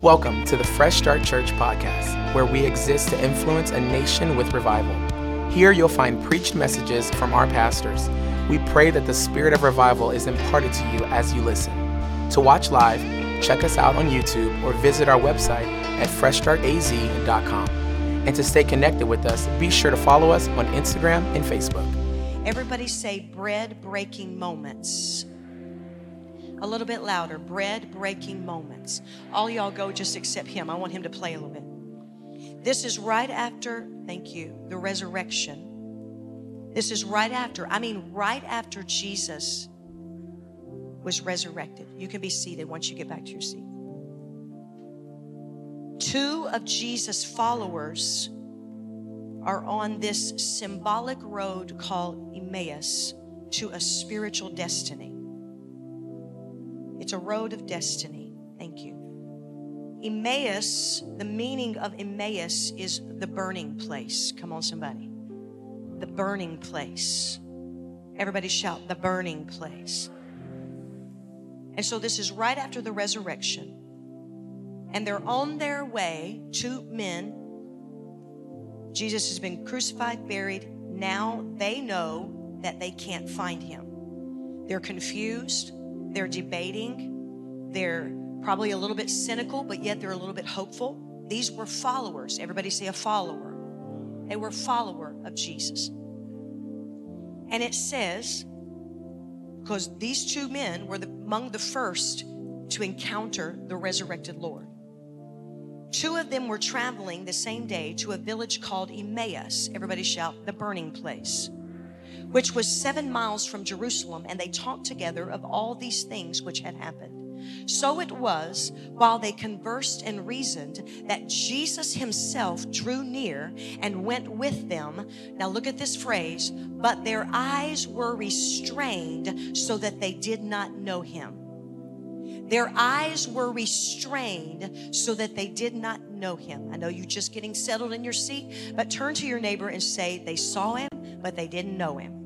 Welcome to the Fresh Start Church podcast, where we exist to influence a nation with revival. Here you'll find preached messages from our pastors. We pray that the spirit of revival is imparted to you as you listen. To watch live, check us out on YouTube or visit our website at freshstartaz.com. And to stay connected with us, be sure to follow us on Instagram and Facebook. Everybody say bread breaking moments. A little bit louder. Bread breaking moments. All y'all go just accept him. I want him to play a little bit. This is right after, thank you, the resurrection. This is right after, I mean, right after Jesus was resurrected. You can be seated once you get back to your seat. Two of Jesus' followers are on this symbolic road called Emmaus to a spiritual destiny. It's a road of destiny. Thank you. Emmaus, the meaning of Emmaus is the burning place. Come on, somebody. The burning place. Everybody shout, the burning place. And so this is right after the resurrection. And they're on their way, two men. Jesus has been crucified, buried. Now they know that they can't find him. They're confused. They're debating. They're probably a little bit cynical, but yet they're a little bit hopeful. These were followers. Everybody say a follower. They were follower of Jesus. And it says, because these two men were the, among the first to encounter the resurrected Lord. Two of them were traveling the same day to a village called Emmaus. Everybody shout, the burning place which was seven miles from Jerusalem, and they talked together of all these things which had happened. So it was while they conversed and reasoned that Jesus himself drew near and went with them. Now look at this phrase, but their eyes were restrained so that they did not know him. Their eyes were restrained so that they did not know him. I know you're just getting settled in your seat, but turn to your neighbor and say, They saw him, but they didn't know him.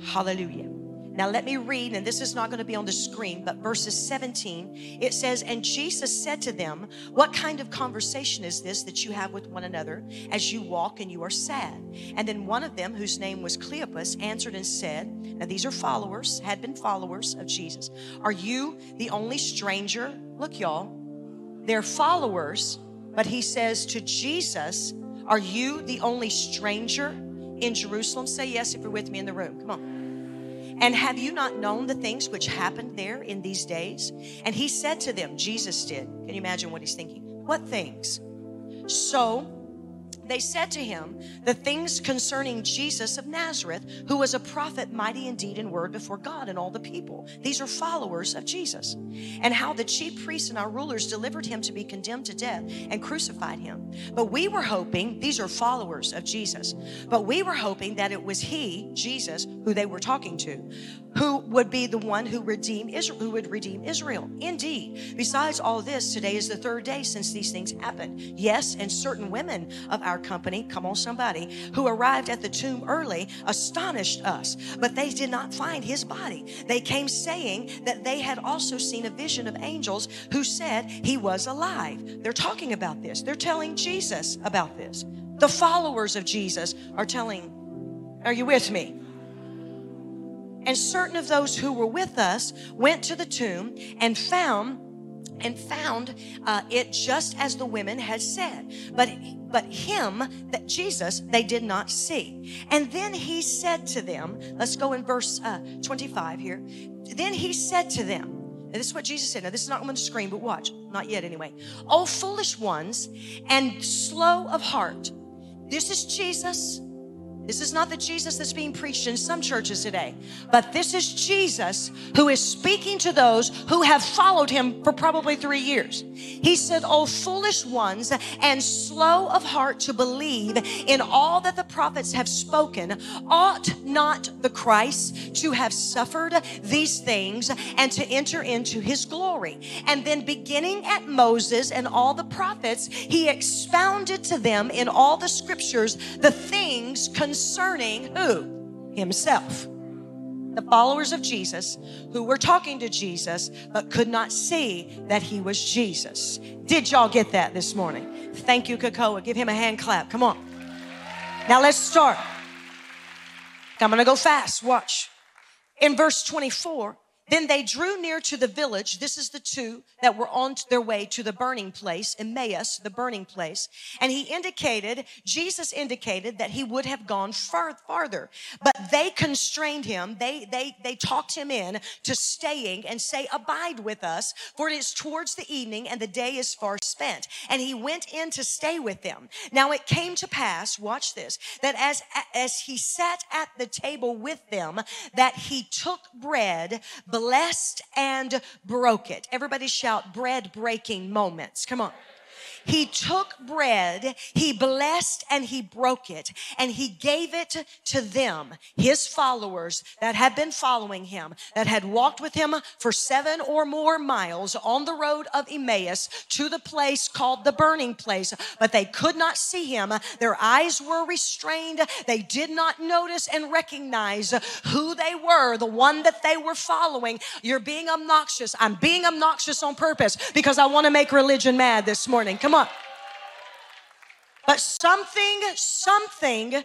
Hallelujah. Now, let me read, and this is not going to be on the screen, but verses 17, it says, And Jesus said to them, What kind of conversation is this that you have with one another as you walk and you are sad? And then one of them, whose name was Cleopas, answered and said, Now these are followers, had been followers of Jesus. Are you the only stranger? Look, y'all, they're followers, but he says to Jesus, Are you the only stranger in Jerusalem? Say yes if you're with me in the room. Come on. And have you not known the things which happened there in these days? And he said to them, Jesus did. Can you imagine what he's thinking? What things? So they said to him the things concerning Jesus of Nazareth, who was a prophet, mighty indeed in deed and word before God and all the people. These are followers of Jesus. And how the chief priests and our rulers delivered him to be condemned to death and crucified him. But we were hoping, these are followers of Jesus, but we were hoping that it was he, Jesus, who they were talking to, who would be the one who redeem Israel, who would redeem Israel. Indeed, besides all this, today is the third day since these things happened. Yes, and certain women of our company, come on somebody, who arrived at the tomb early astonished us, but they did not find his body. They came saying that they had also seen a vision of angels who said he was alive. They're talking about this. They're telling Jesus about this. The followers of Jesus are telling, are you with me? And certain of those who were with us went to the tomb and found and found uh, it just as the women had said. But but him that Jesus they did not see. And then he said to them, let's go in verse uh, 25 here. Then he said to them, and this is what Jesus said. Now, this is not on the screen, but watch. Not yet, anyway. Oh, foolish ones and slow of heart. This is Jesus this is not the Jesus that's being preached in some churches today, but this is Jesus who is speaking to those who have followed him for probably three years. He said, Oh, foolish ones and slow of heart to believe in all that the prophets have spoken, ought not the Christ to have suffered these things and to enter into his glory? And then beginning at Moses and all the prophets, he expounded to them in all the scriptures the things concerning who? Himself. the followers of Jesus who were talking to Jesus but could not see that he was Jesus. Did y'all get that this morning? Thank you, Kakoa. Give him a hand clap. Come on. Now let's start. I'm going to go fast. Watch. In verse 24, then they drew near to the village. This is the two that were on their way to the burning place, Emmaus, the burning place. And he indicated, Jesus indicated that he would have gone far, farther, but they constrained him. They, they, they talked him in to staying and say, abide with us for it is towards the evening and the day is far spent. And he went in to stay with them. Now it came to pass, watch this, that as, as he sat at the table with them, that he took bread, blessed and broke it. Everybody shout bread breaking moments. Come on. He took bread, he blessed and he broke it, and he gave it to them, his followers that had been following him, that had walked with him for seven or more miles on the road of Emmaus to the place called the burning place, but they could not see him. Their eyes were restrained. They did not notice and recognize who they were, the one that they were following. You're being obnoxious. I'm being obnoxious on purpose because I want to make religion mad this morning. Come Come on. But something, something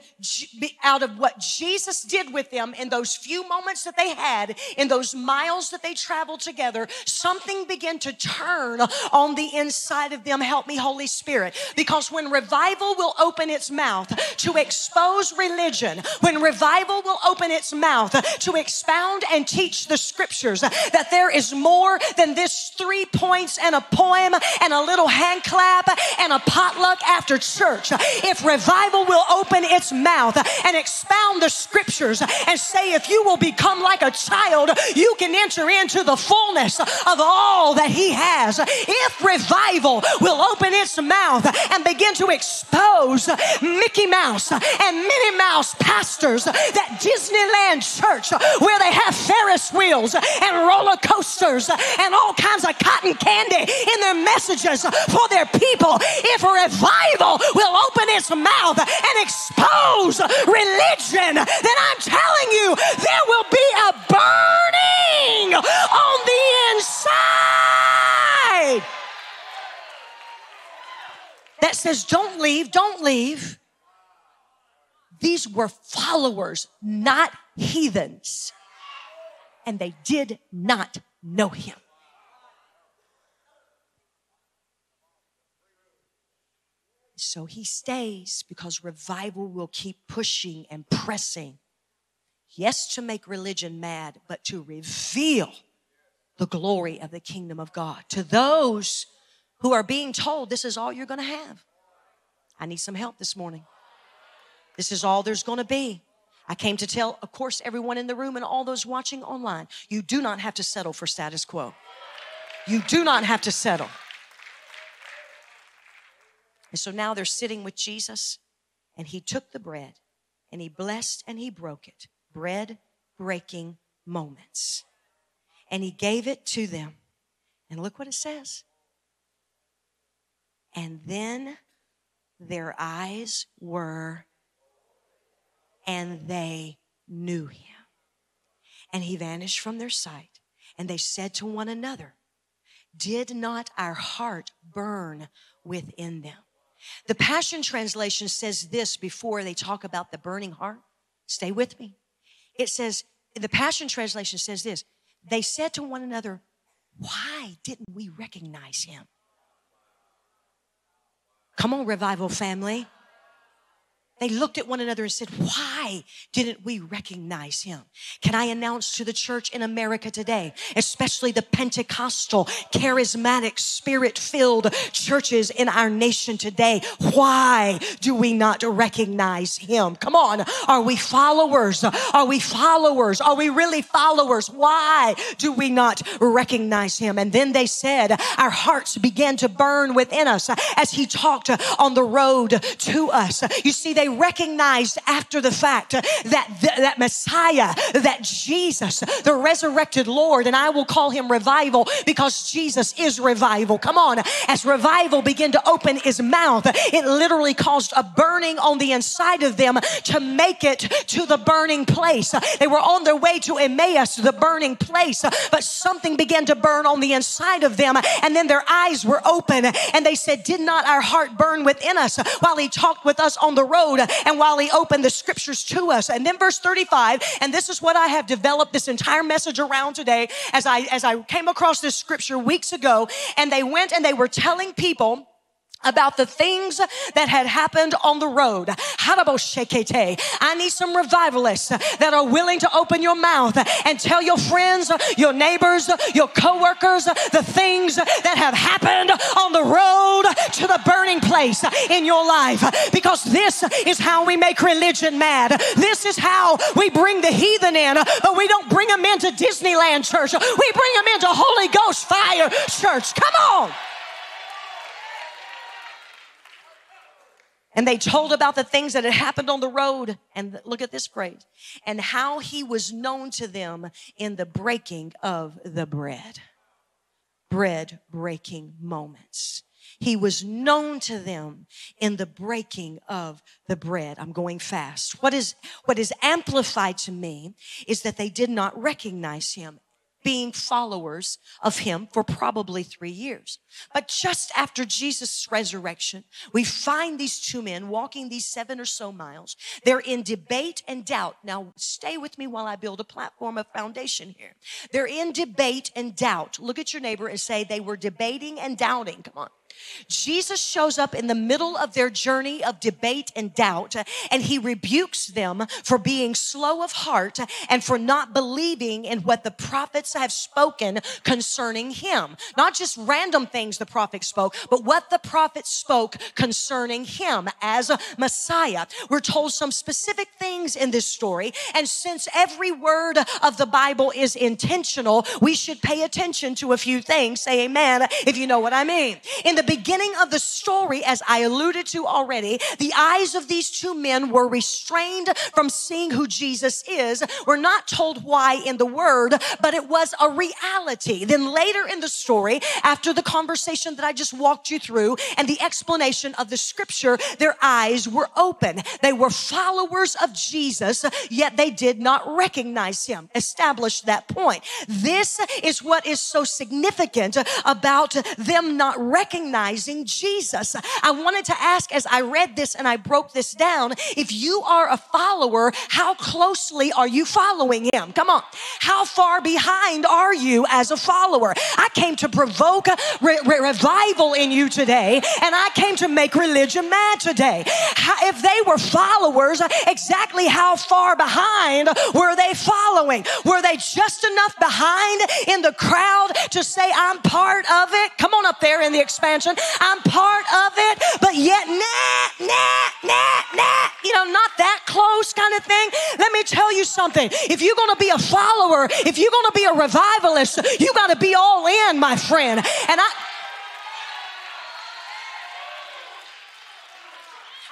out of what Jesus did with them in those few moments that they had, in those miles that they traveled together, something began to turn on the inside of them. Help me, Holy Spirit. Because when revival will open its mouth to expose religion, when revival will open its mouth to expound and teach the scriptures, that there is more than this three points and a poem and a little hand clap and a potluck after church church, if revival will open its mouth and expound the scriptures and say, if you will become like a child, you can enter into the fullness of all that He has. If revival will open its mouth and begin to expose Mickey Mouse and Minnie Mouse pastors, that Disneyland church where they have Ferris wheels and roller coasters and all kinds of cotton candy in their messages for their people, if revival will open its mouth and expose religion, then I'm telling you, there will be a burning on the inside that says, Don't leave, don't leave. These were followers, not heathens. And they did not know him. So he stays because revival will keep pushing and pressing. Yes, to make religion mad, but to reveal the glory of the kingdom of God to those who are being told this is all you're going to have. I need some help this morning. This is all there's going to be. I came to tell, of course, everyone in the room and all those watching online, you do not have to settle for status quo. You do not have to settle. And so now they're sitting with Jesus, and he took the bread and he blessed and he broke it. Bread breaking moments. And he gave it to them. And look what it says. And then their eyes were, and they knew him. And he vanished from their sight. And they said to one another, Did not our heart burn within them? The Passion Translation says this before they talk about the burning heart. Stay with me. It says, the Passion Translation says this they said to one another, Why didn't we recognize him? Come on, revival family. They looked at one another and said, Why didn't we recognize him? Can I announce to the church in America today, especially the Pentecostal, charismatic, spirit filled churches in our nation today, why do we not recognize him? Come on. Are we followers? Are we followers? Are we really followers? Why do we not recognize him? And then they said, Our hearts began to burn within us as he talked on the road to us. You see, they they recognized after the fact that, that Messiah, that Jesus, the resurrected Lord, and I will call him revival because Jesus is revival. Come on. As revival began to open his mouth, it literally caused a burning on the inside of them to make it to the burning place. They were on their way to Emmaus, the burning place, but something began to burn on the inside of them, and then their eyes were open, and they said, Did not our heart burn within us while he talked with us on the road and while he opened the scriptures to us? And then verse 35, and this is what I have developed this entire message around today as I as I came across this scripture weeks ago, and they went and they were telling people about the things that had happened on the road. I need some revivalists that are willing to open your mouth and tell your friends, your neighbors, your coworkers the things that have happened on the road to the burning place in your life. Because this is how we make religion mad. This is how we bring the heathen in, but we don't bring them into Disneyland church. We bring them into Holy Ghost fire church. Come on. And they told about the things that had happened on the road. And look at this phrase. And how he was known to them in the breaking of the bread. Bread breaking moments. He was known to them in the breaking of the bread. I'm going fast. What is, what is amplified to me is that they did not recognize him being followers of him for probably three years. But just after Jesus' resurrection, we find these two men walking these seven or so miles. They're in debate and doubt. Now, stay with me while I build a platform of foundation here. They're in debate and doubt. Look at your neighbor and say, they were debating and doubting. Come on. Jesus shows up in the middle of their journey of debate and doubt, and he rebukes them for being slow of heart and for not believing in what the prophets have spoken concerning him. Not just random things the prophet spoke, but what the prophet spoke concerning him as a Messiah. We're told some specific things in this story, and since every word of the Bible is intentional, we should pay attention to a few things. Say amen if you know what I mean. In the beginning of the story, as I alluded to already, the eyes of these two men were restrained from seeing who Jesus is. We're not told why in the word, but it was a reality. Then later in the story, after the conversation that I just walked you through and the explanation of the scripture, their eyes were open. They were followers of Jesus, yet they did not recognize him. Establish that point. This is what is so significant about them not recognizing recognizing Jesus. I wanted to ask as I read this and I broke this down, if you are a follower, how closely are you following him? Come on. How far behind are you as a follower? I came to provoke re- re- revival in you today and I came to make religion mad today. How, if they were followers, exactly how far behind were they following? Were they just enough behind in the crowd to say, I'm part of it? Come on up there in the expansion I'm part of it, but yet, nah, nah, nah, nah, you know, not that close kind of thing. Let me tell you something. If you're going to be a follower, if you're going to be a revivalist, you got to be all in, my friend. And I,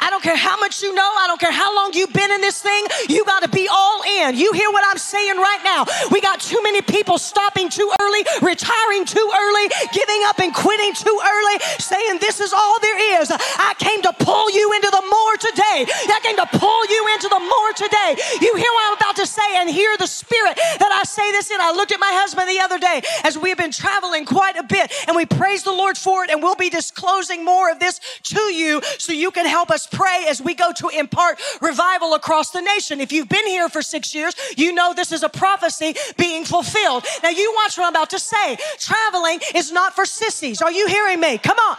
I don't care how much you know. I don't care how long you've been in this thing. You got to be all in. You hear what I'm saying right now? We got too many people stopping too early, retiring too early, giving up and quitting too early, saying this is all there is. I came to pull you into the more today. I came to pull you into the more today. You hear what I'm about to say and hear the spirit that I say this in. I looked at my husband the other day as we have been traveling quite a bit and we praise the Lord for it and we'll be disclosing more of this to you so you can help us pray as we go to impart revival across the nation. If you've been here for six years, you know this is a prophecy being fulfilled. Now, you watch what I'm about to say. Traveling is not for sissies. Are you hearing me? Come on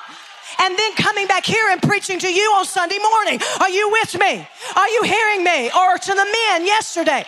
and then coming back here and preaching to you on Sunday morning. Are you with me? Are you hearing me? Or to the men yesterday?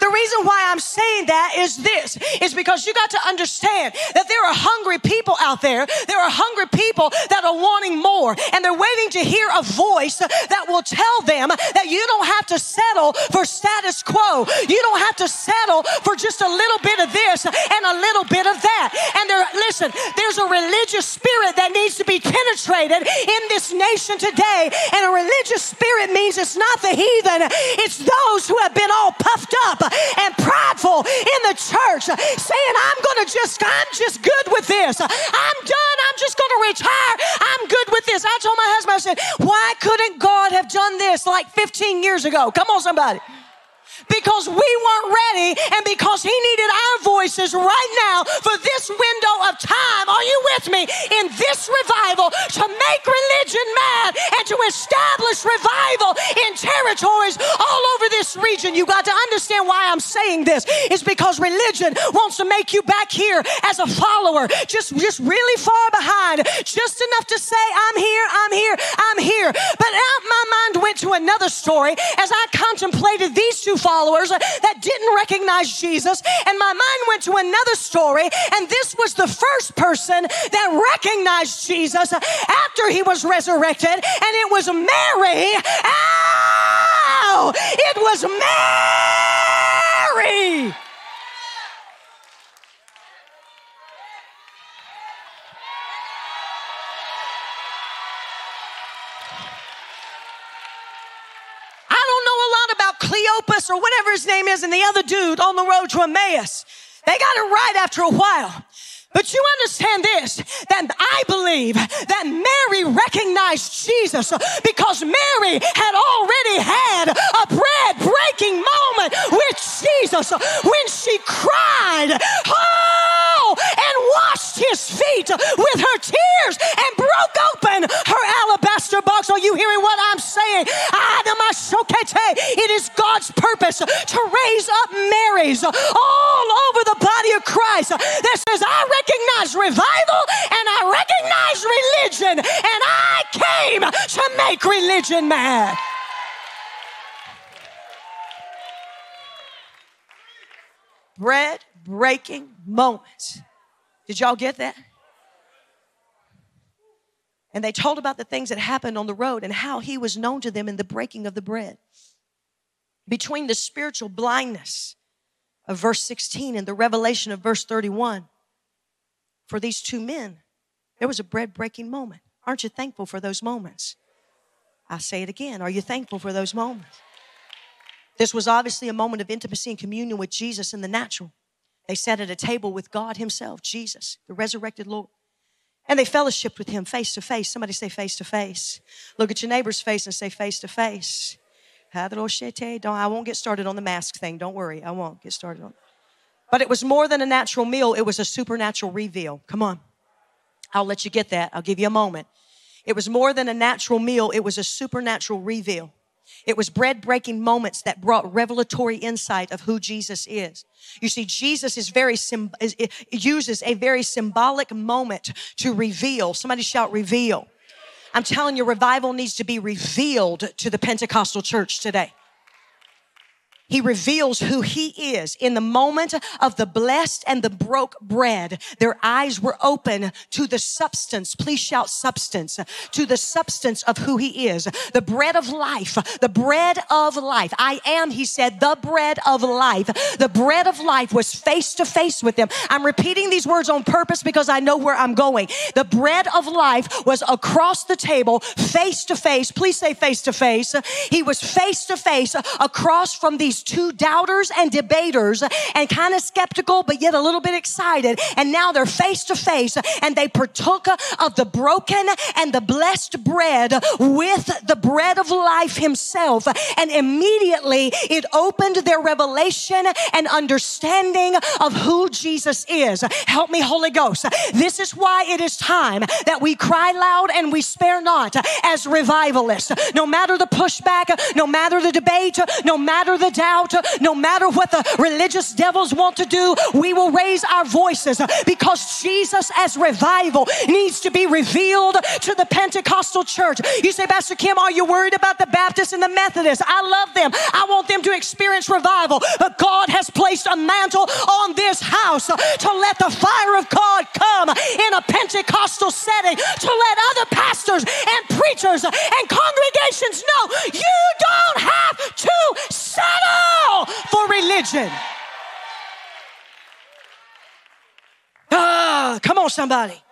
The reason why I'm saying that is this is because you got to understand that there are hungry people out there. There are hungry people that are wanting more and they're waiting to hear a voice that will tell them that you don't have to settle for status quo. You don't have to settle for just a little bit of this and a little bit of that. And there, listen, there's a religious spirit that needs to be penetrated in this nation today. And a religious spirit means it's not the heathen, it's those who have been all puffed up and prideful in the church, saying, I'm going to just, I'm just good with this. I'm done. I'm just going to retire. I'm good with this. I told my husband, I said, why couldn't God have done this like 15 years ago? Come on, somebody because we weren't ready and because He needed our voices right now for this window of time. Are you with me? In this revival to make religion mad and to establish revival in territories all over this region. You got to understand why I'm saying this is because religion wants to make you back here as a follower, just, just really far behind, just enough to say, I'm here, I'm here, I'm here. But out my mind went to another story as I contemplated these two followers Uh, that didn't recognize Jesus. And my mind went to another story, and this was the first person that recognized Jesus after he was resurrected, and it was Mary. Ow! It was Mary. Cleopas or whatever his name is and the other dude on the road to Emmaus. They got it right after a while. But you understand this, that I believe that Mary recognized Jesus because Mary had already had a bread breaking moment with Jesus when she cried, oh, and washed his feet with her tears and broke open her alabaster box. Are you hearing what I'm saying? It is God's purpose to raise up Marys all over the body of Christ that says, I recognize revival and I recognize religion, and I came to make religion mad. Bread breaking moments. Did y'all get that? And they told about the things that happened on the road and how he was known to them in the breaking of the bread. Between the spiritual blindness of verse 16 and the revelation of verse 31, for these two men, there was a bread breaking moment. Aren't you thankful for those moments? I say it again. Are you thankful for those moments? This was obviously a moment of intimacy and communion with Jesus in the natural. They sat at a table with God Himself, Jesus, the resurrected Lord. And they fellowshiped with Him face to face. Somebody say face to face. Look at your neighbor's face and say face to face. Don't, I won't get started on the mask thing. Don't worry. I won't get started on it. But it was more than a natural meal, it was a supernatural reveal. Come on. I'll let you get that. I'll give you a moment. It was more than a natural meal, it was a supernatural reveal. It was bread breaking moments that brought revelatory insight of who Jesus is. You see, Jesus is very sim- is, uses a very symbolic moment to reveal. Somebody shout reveal. I'm telling you, revival needs to be revealed to the Pentecostal church today. He reveals who he is. In the moment of the blessed and the broke bread, their eyes were open to the substance. Please shout substance. To the substance of who he is. The bread of life. The bread of life. I am, he said, the bread of life. The bread of life was face to face with them. I'm repeating these words on purpose because I know where I'm going. The bread of life was across the table, face to face. Please say face to face. He was face to face across from these these two doubters and debaters and kind of skeptical, but yet a little bit excited. And now they're face to face and they partook of the broken and the blessed bread with the bread of life himself. And immediately it opened their revelation and understanding of who Jesus is. Help me, Holy Ghost. This is why it is time that we cry loud and we spare not as revivalists. No matter the pushback, no matter the debate, no matter the doubt, out, no matter what the religious devils want to do, we will raise our voices because Jesus as revival needs to be revealed to the Pentecostal church. You say, Pastor Kim, are you worried about the Baptists and the Methodists? I love them. I want them to experience revival. But God has placed a mantle on this house to let the fire of God come in a Pentecostal setting, to let other pastors and preachers and congregations know you don't have to settle for religion. Ah, come on, somebody.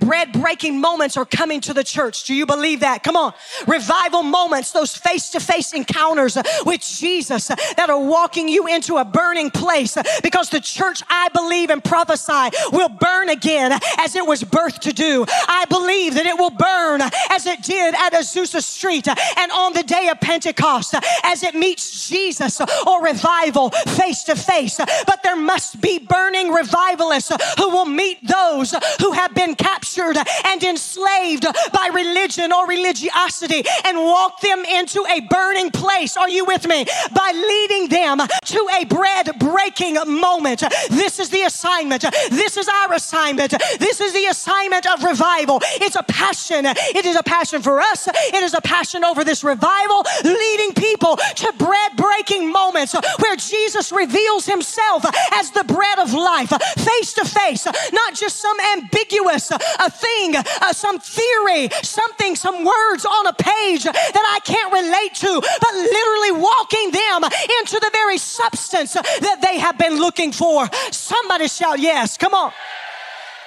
Bread breaking moments are coming to the church. Do you believe that? Come on. Revival moments, those face to face encounters with Jesus that are walking you into a burning place because the church, I believe and prophesy, will burn again as it was birthed to do. I believe that it will burn as it did at Azusa Street and on the day of Pentecost as it meets Jesus or revival face to face. But there must be burning revivalists who will meet those who have been captured captured and enslaved by religion or religiosity and walk them into a burning place. Are you with me? By leading them to a bread breaking moment. This is the assignment. This is our assignment. This is the assignment of revival. It's a passion. It is a passion for us. It is a passion over this revival, leading people to bread breaking moments where Jesus reveals himself as the bread of life, face to face, not just some ambiguous a thing, uh, some theory, something, some words on a page that I can't relate to, but literally walking them into the very substance that they have been looking for. Somebody shout yes. Come on.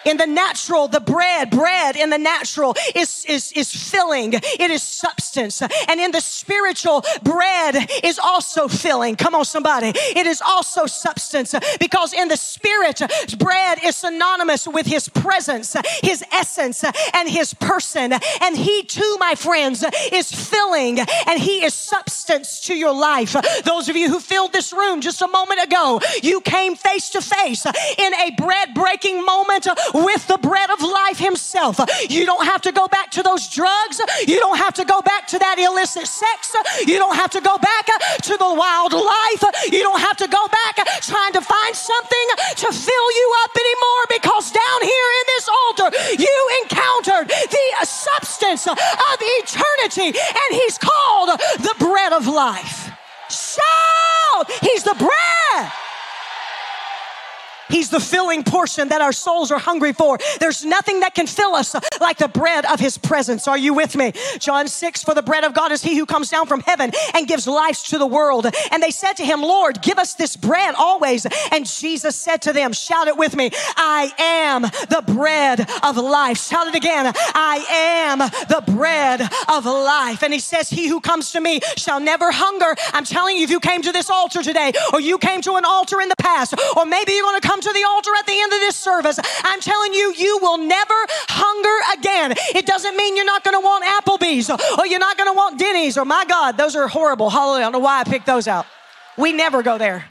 In the natural, the bread, bread in the natural is, is, is filling. It is substance. And in the spiritual, bread is also filling. Come on, somebody. It is also substance because in the spirit, bread is synonymous with his presence, his essence, and his person. And he too, my friends, is filling and he is substance to your life. Those of you who filled this room just a moment ago, you came face to face in a bread breaking moment with the bread of life himself. You don't have to go back to those drugs. You don't have to go back to that illicit sex. You don't have to go back to the wild life. You don't have to go back trying to find something to fill you up anymore because down here in this altar, you encountered the substance of eternity and he's called the bread of life. Shout! He's the bread. He's the filling portion that our souls are hungry for. There's nothing that can fill us like the bread of his presence. Are you with me? John 6, for the bread of God is he who comes down from heaven and gives life to the world. And they said to him, Lord, give us this bread always. And Jesus said to them, shout it with me, I am the bread of life. Shout it again. I am the bread of life. And he says, he who comes to me shall never hunger. I'm telling you, if you came to this altar today, or you came to an altar in the past, or maybe you're going to come to the altar at the end of this service, I'm telling you, you will never hunger again. It doesn't mean you're not going to want Applebee's or you're not going to want Denny's or my God, those are horrible. Hallelujah. I don't know why I picked those out. We never go there.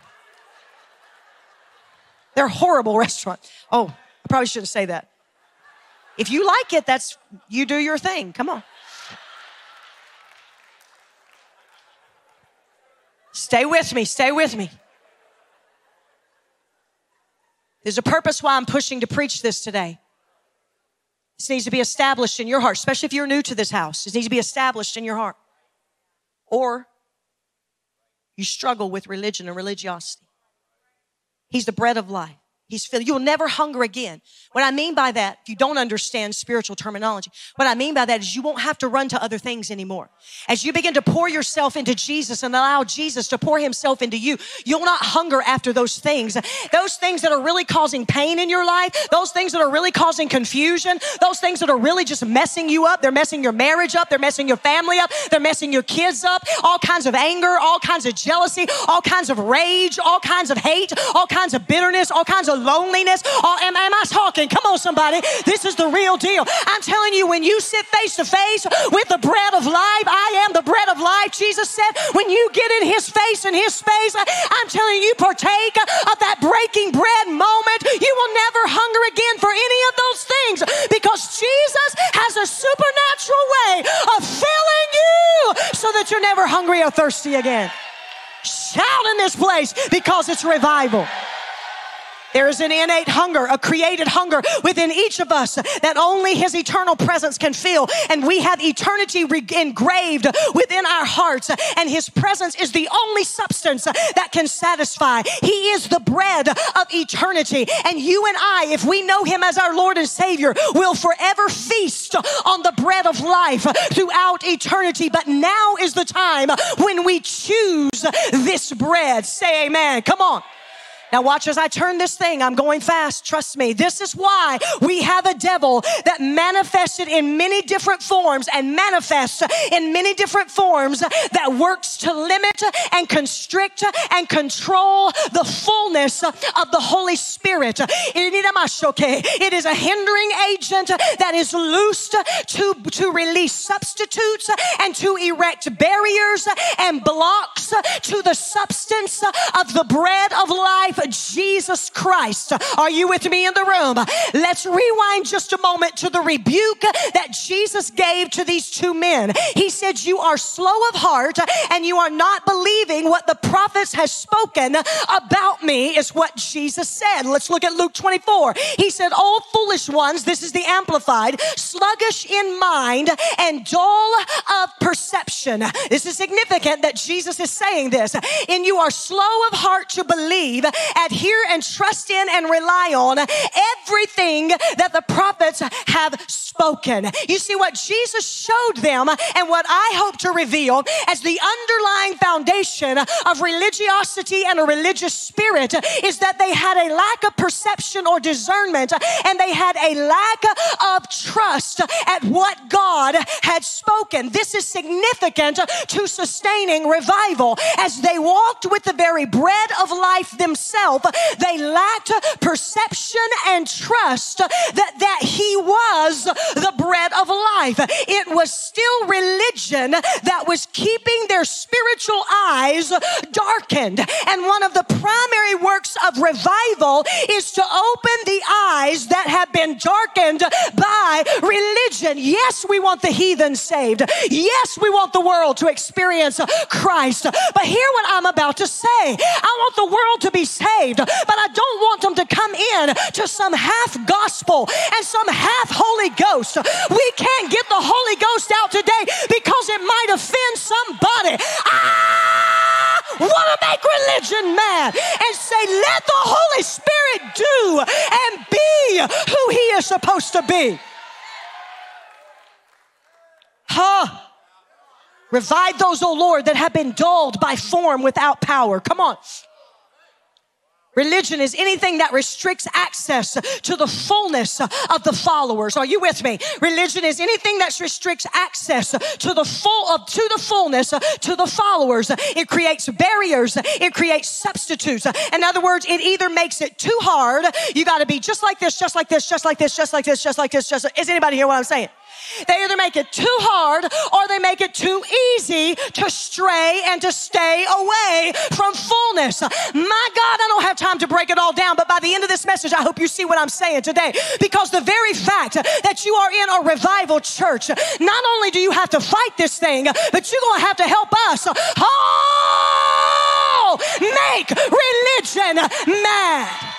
They're horrible restaurants. Oh, I probably shouldn't say that. If you like it, that's you do your thing. Come on. Stay with me. Stay with me. There's a purpose why I'm pushing to preach this today. This needs to be established in your heart, especially if you're new to this house. It needs to be established in your heart. Or you struggle with religion and religiosity. He's the bread of life. He's filling. You'll never hunger again. What I mean by that, if you don't understand spiritual terminology, what I mean by that is you won't have to run to other things anymore. As you begin to pour yourself into Jesus and allow Jesus to pour himself into you, you'll not hunger after those things. Those things that are really causing pain in your life, those things that are really causing confusion, those things that are really just messing you up. They're messing your marriage up. They're messing your family up. They're messing your kids up. All kinds of anger, all kinds of jealousy, all kinds of rage, all kinds of hate, all kinds of bitterness, all kinds of loneliness? Or am, am I talking? Come on, somebody. This is the real deal. I'm telling you, when you sit face to face with the bread of life, I am the bread of life. Jesus said, when you get in his face and his space, I'm telling you, partake of that breaking bread moment. You will never hunger again for any of those things because Jesus has a supernatural way of filling you so that you're never hungry or thirsty again. Shout in this place because it's revival. There is an innate hunger, a created hunger within each of us that only His eternal presence can fill. And we have eternity re- engraved within our hearts. And His presence is the only substance that can satisfy. He is the bread of eternity. And you and I, if we know Him as our Lord and Savior, will forever feast on the bread of life throughout eternity. But now is the time when we choose this bread. Say amen. Come on. Now, watch as I turn this thing. I'm going fast. Trust me. This is why we have a devil that manifested in many different forms and manifests in many different forms that works to limit and constrict and control the fullness of the Holy Spirit. It is a hindering agent that is loosed to, to release substitutes and to erect barriers and blocks to the substance of the bread of life Jesus Christ. Are you with me in the room? Let's rewind just a moment to the rebuke that Jesus gave to these two men. He said, You are slow of heart and you are not believing what the prophets has spoken about me, is what Jesus said. Let's look at Luke 24. He said, All foolish ones, this is the amplified, sluggish in mind and dull of perception. This is significant that Jesus is saying this. And you are slow of heart to believe, adhere and trust in and rely on everything that the prophets have spoken. You see what Jesus showed them and what I hope to reveal as the underlying foundation of religiosity and a religious spirit is that they had a lack of perception or discernment and they had a lack of trust at what God had spoken. This is significant to sustaining revival as they walked with the very bread of life themselves they lacked perception and trust that, that he was the bread of life. It was still religion that was keeping their spiritual eyes darkened. And one of the primary works of revival is to open the eyes that have been darkened by religion. Yes, we want the heathen saved. Yes, we want the world to experience Christ. But hear what I'm about to say. I want the world to be saved, but I don't want them to come in to some half gospel and some half Holy Ghost. We can't get the Holy Ghost out today because it might offend somebody. Ah, I want to make religion mad and say, let the Holy Spirit do and be who He is supposed to be. Huh? Revive those, O oh Lord, that have been dulled by form without power. Come on. Religion is anything that restricts access to the fullness of the followers. Are you with me? Religion is anything that restricts access to the full to the fullness to the followers. It creates barriers. It creates substitutes. In other words, it either makes it too hard. You got to be just like this, just like this, just like this, just like this, just like this. Just is anybody hear what I'm saying? They either make it too hard or they make it too easy to stray and to stay away from fullness. My God, I don't have time to break it all down, but by the end of this message, I hope you see what I'm saying today. Because the very fact that you are in a revival church, not only do you have to fight this thing, but you're going to have to help us. Oh, make religion mad.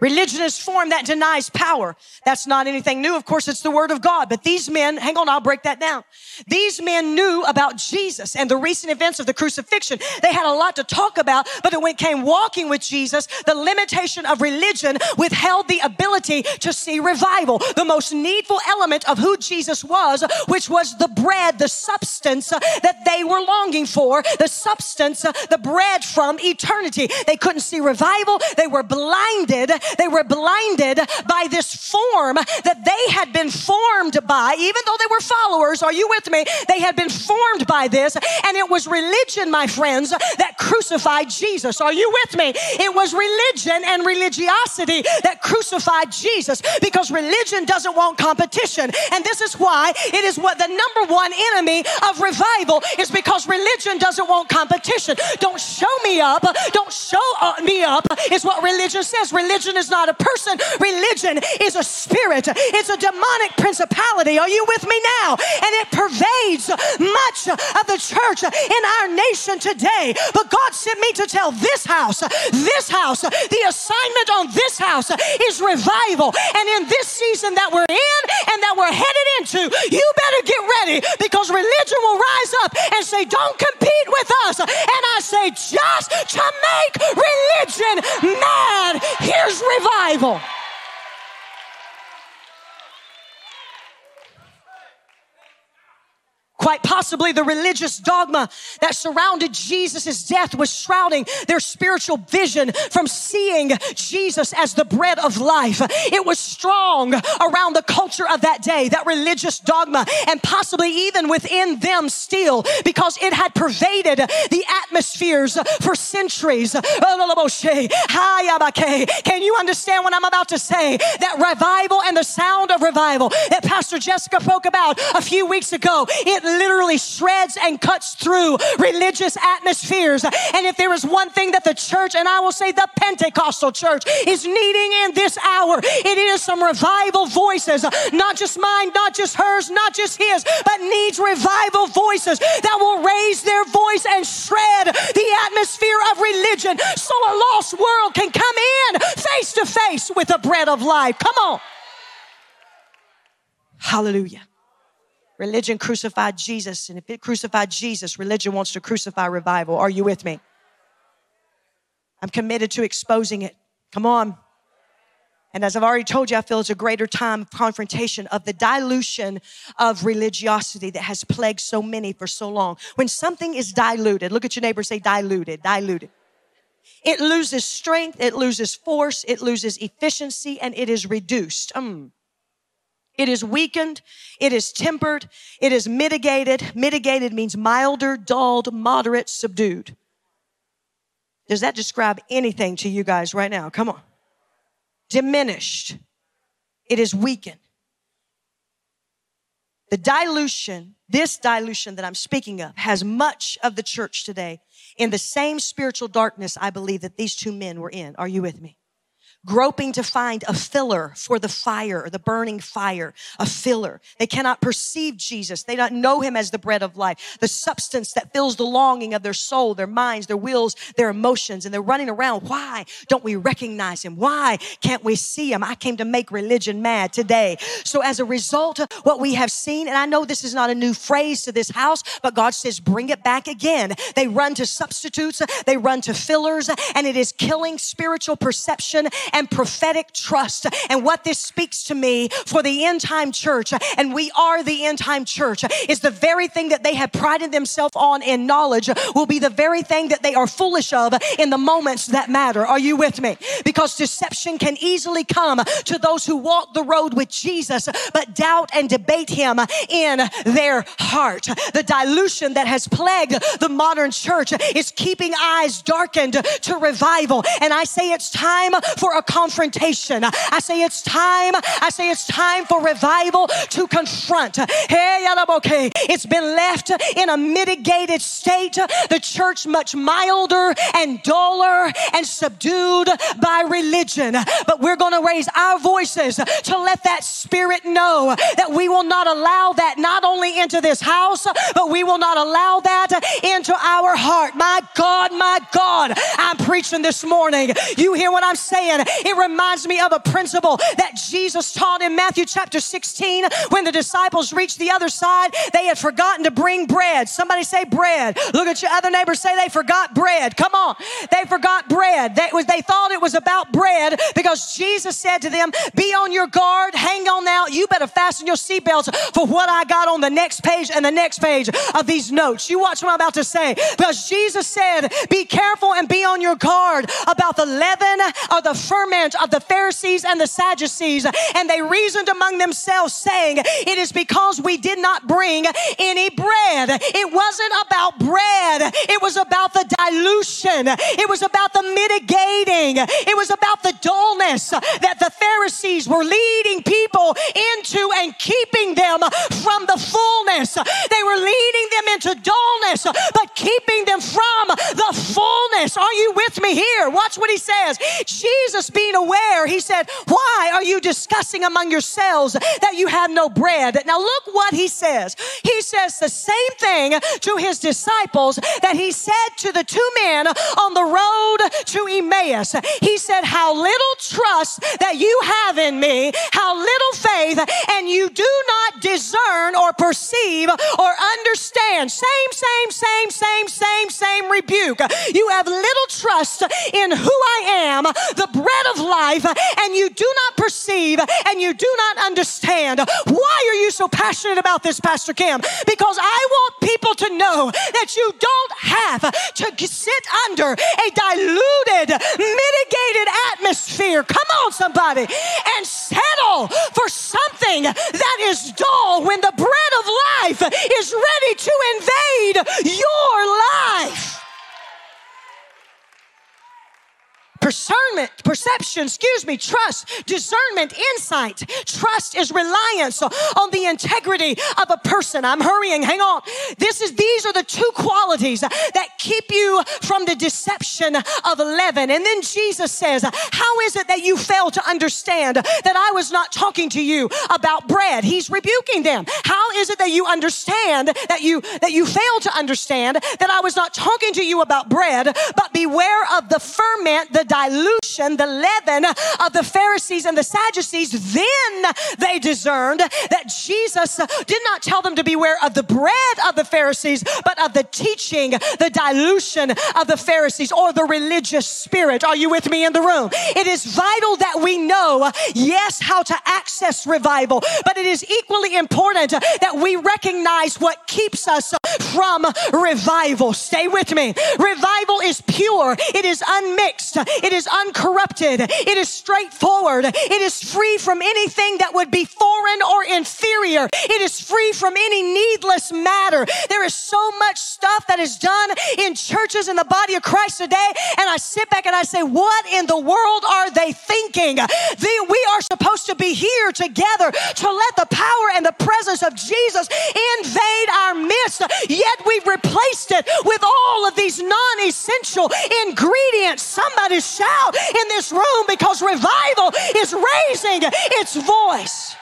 Religion is form that denies power. That's not anything new. Of course, it's the word of God. But these men, hang on, I'll break that down. These men knew about Jesus and the recent events of the crucifixion. They had a lot to talk about, but when it came walking with Jesus, the limitation of religion withheld the ability to see revival. The most needful element of who Jesus was, which was the bread, the substance uh, that they were longing for, the substance, uh, the bread from eternity. They couldn't see revival. They were blinded they were blinded by this form that they had been formed by, even though they were followers. Are you with me? They had been formed by this, and it was religion, my friends, that crucified Jesus. Are you with me? It was religion and religiosity that crucified Jesus because religion doesn't want competition. And this is why it is what the number one enemy of revival is because religion doesn't want competition. Don't show me up. Don't show uh, me up is what religion says. Religion is not a person, religion is a spirit, it's a demonic principality. Are you with me now? And it pervades much of the church in our nation today. But God sent me to tell this house, this house, the assignment on this house is revival. And in this season that we're in and that we're headed into, you better get ready because religion will rise up and say, Don't compete with us. And I say, Just to make religion mad, here's revival. Quite possibly the religious dogma that surrounded Jesus' death was shrouding their spiritual vision from seeing Jesus as the bread of life. It was strong around the culture of that day, that religious dogma, and possibly even within them still, because it had pervaded the atmospheres for centuries. Can you understand what I'm about to say? That revival and the sound of revival that Pastor Jessica spoke about a few weeks ago, it literally shreds and cuts through religious atmospheres. And if there is one thing that the church, and I will say the Pentecostal church, is needing in this hour, it is some revival voices, not just mine, not just hers, not just his, but needs revival voices that will raise their voice and shred the atmosphere of religion so a lost world can come in face to face with the bread of life. Come on. Hallelujah. Religion crucified Jesus, and if it crucified Jesus, religion wants to crucify revival. Are you with me? I'm committed to exposing it. Come on. And as I've already told you, I feel it's a greater time of confrontation of the dilution of religiosity that has plagued so many for so long. When something is diluted, look at your neighbor, say diluted, diluted. It loses strength, it loses force, it loses efficiency, and it is reduced. Mm. It is weakened. It is tempered. It is mitigated. Mitigated means milder, dulled, moderate, subdued. Does that describe anything to you guys right now? Come on. Diminished. It is weakened. The dilution, this dilution that I'm speaking of, has much of the church today in the same spiritual darkness I believe that these two men were in. Are you with me? Groping to find a filler for the fire, the burning fire, a filler. They cannot perceive Jesus. They don't know him as the bread of life, the substance that fills the longing of their soul, their minds, their wills, their emotions, and they're running around. Why don't we recognize him? Why can't we see him? I came to make religion mad today. So as a result of what we have seen, and I know this is not a new phrase to this house, but God says, bring it back again. They run to substitutes, they run to fillers, and it is killing spiritual perception and prophetic trust. And what this speaks to me for the end time church, and we are the end time church, is the very thing that they have prided themselves on in knowledge will be the very thing that they are foolish of in the moments that matter. Are you with me? Because deception can easily come to those who walk the road with Jesus, but doubt and debate him in their heart. The dilution that has plagued the modern church is keeping eyes darkened to revival. And I say it's time for a confrontation. I say it's time. I say it's time for revival to confront. Hey, it's been left in a mitigated state. The church much milder and duller and subdued by religion. But we're going to raise our voices to let that spirit know that we will not allow that not only into this house, but we will not allow that into our heart. My God, my God, I'm preaching this morning. You hear what I'm saying? It reminds me of a principle that Jesus taught in Matthew chapter 16 when the disciples reached the other side. They had forgotten to bring bread. Somebody say bread. Look at your other neighbor say they forgot bread. Come on. They forgot bread. They, was, they thought it was about bread because Jesus said to them, Be on your guard, hang on now. You better fasten your seatbelts for what I got on the next page and the next page of these notes. You watch what I'm about to say. Because Jesus said, Be careful and be on your guard about the leaven or the of the Pharisees and the Sadducees. And they reasoned among themselves, saying, It is because we did not bring any bread. It wasn't about bread, it was about the dilution, it was about the mitigating, it was about the dullness that the Pharisees were leading people into and keeping them from the fullness. They were leading them into dullness, but keeping them from the fullness. Are you with me here? Watch what he says. Jesus, being aware, he said, Why are you discussing among yourselves that you have no bread? Now, look what he says. He says the same thing to his disciples that he said to the two men on the road to Emmaus. He said, How little trust that you have in me, how little faith, and you do not discern or perceive or understand same, same, same, same, same, same rebuke. You have little trust in who I am, the bread of life, and you do not perceive and you do not understand. Why are you so passionate about this, Pastor Kim? Because I want people to know that you don't have to sit under a diluted, mitigated atmosphere. Come on, somebody, and settle for something that is dull when the bread of life is ready to invade your life. Discernment, perception, excuse me, trust, discernment, insight. Trust is reliance on the integrity of a person. I'm hurrying, hang on. This is these are the two qualities that keep you from the deception of leaven. And then Jesus says, How is it that you fail to understand that I was not talking to you about bread? He's rebuking them. How is it that you understand that you that you fail to understand that I was not talking to you about bread, but beware of the ferment, the dilution, the leaven of the Pharisees and the Sadducees, then they discerned that Jesus did not tell them to beware of the bread of the Pharisees, but of the teaching, the dilution of the Pharisees or the religious spirit. Are you with me in the room? It is vital that we know, yes, how to access revival, but it is equally important that we recognize what keeps us from revival. Stay with me. Revival is pure, it is unmixed, is uncorrupted. It is straightforward. It is free from anything that would be foreign or inferior. It is free from any needless matter. There is so much stuff that is done in churches in the body of Christ today. And I sit back and I say, what in the world are they thinking? we are supposed to be here together to let the power and the presence of Jesus invade our midst. Yet we've replaced it with all of these non essential ingredients. Somebody's shout in this room because revival is raising its voice.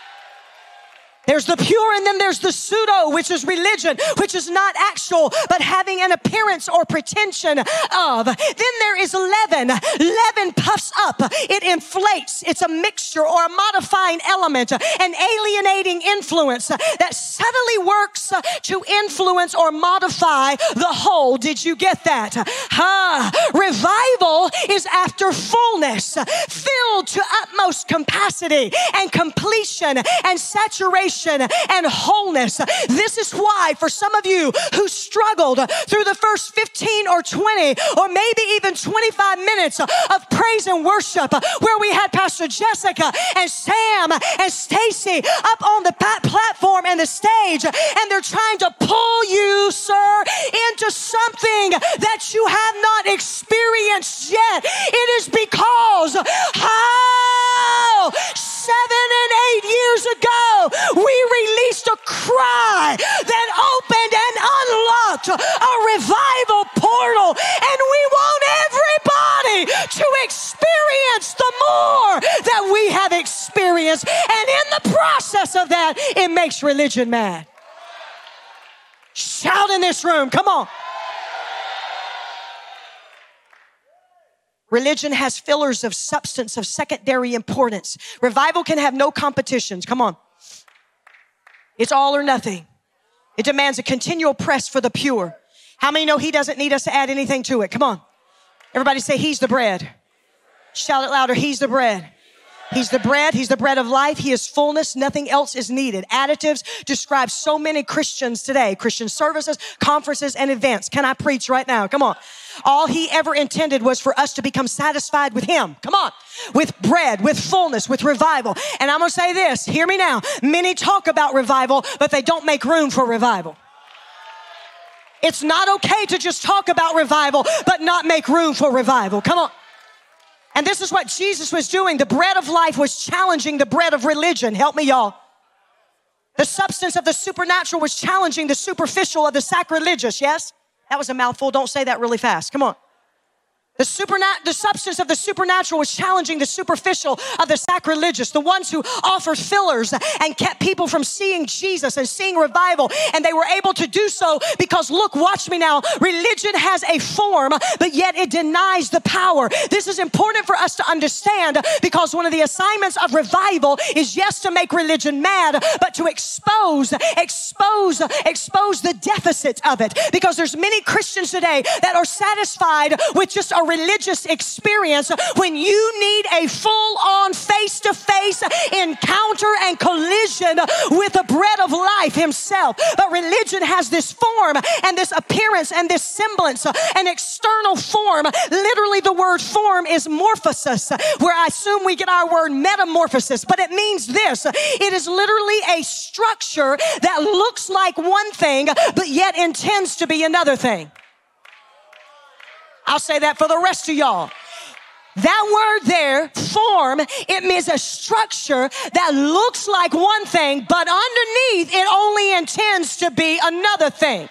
There's the pure and then there's the pseudo, which is religion, which is not actual, but having an appearance or pretension of. Then there is leaven. Leaven puffs up. It inflates. It's a mixture or a modifying element, an alienating influence that subtly works to influence or modify the whole. Did you get that? Ha! Revival is after fullness, filled to utmost capacity and completion and saturation and wholeness. This is why, for some of you who struggled through the first 15 or 20 or maybe even 25 minutes of praise and worship, where we had Pastor Jessica and Sam and Stacy up on the platform and the stage, and they're trying to pull you, sir, into something that you have not experienced yet. It is because how seven and eight years ago we released a cry that opened and unlocked a revival portal. And we want everybody to experience the more that we have experienced. And in the process of that, it makes religion mad. Shout in this room. Come on. Religion has fillers of substance of secondary importance. Revival can have no competitions. Come on. It's all or nothing. It demands a continual press for the pure. How many know he doesn't need us to add anything to it? Come on. Everybody say, He's the bread. Shout it louder. He's the bread. He's the bread. He's the bread of life. He is fullness. Nothing else is needed. Additives describe so many Christians today. Christian services, conferences, and events. Can I preach right now? Come on. All he ever intended was for us to become satisfied with him. Come on. With bread, with fullness, with revival. And I'm going to say this. Hear me now. Many talk about revival, but they don't make room for revival. It's not okay to just talk about revival, but not make room for revival. Come on. And this is what Jesus was doing. The bread of life was challenging the bread of religion. Help me, y'all. The substance of the supernatural was challenging the superficial of the sacrilegious, yes? That was a mouthful. Don't say that really fast. Come on. The, supernat- the substance of the supernatural was challenging the superficial of the sacrilegious, the ones who offered fillers and kept people from seeing Jesus and seeing revival. And they were able to do so because, look, watch me now. Religion has a form, but yet it denies the power. This is important for us to understand because one of the assignments of revival is yes, to make religion mad, but to expose, expose, expose the deficits of it. Because there's many Christians today that are satisfied with just a religious experience when you need a full on face to face encounter and collision with the bread of life himself. But religion has this form and this appearance and this semblance, an external form. Literally, the word form is morphosis, where I assume we get our word metamorphosis, but it means this it is literally a structure that looks like one thing, but yet intends to be another thing. I'll say that for the rest of y'all. That word there, form, it means a structure that looks like one thing, but underneath it only intends to be another thing.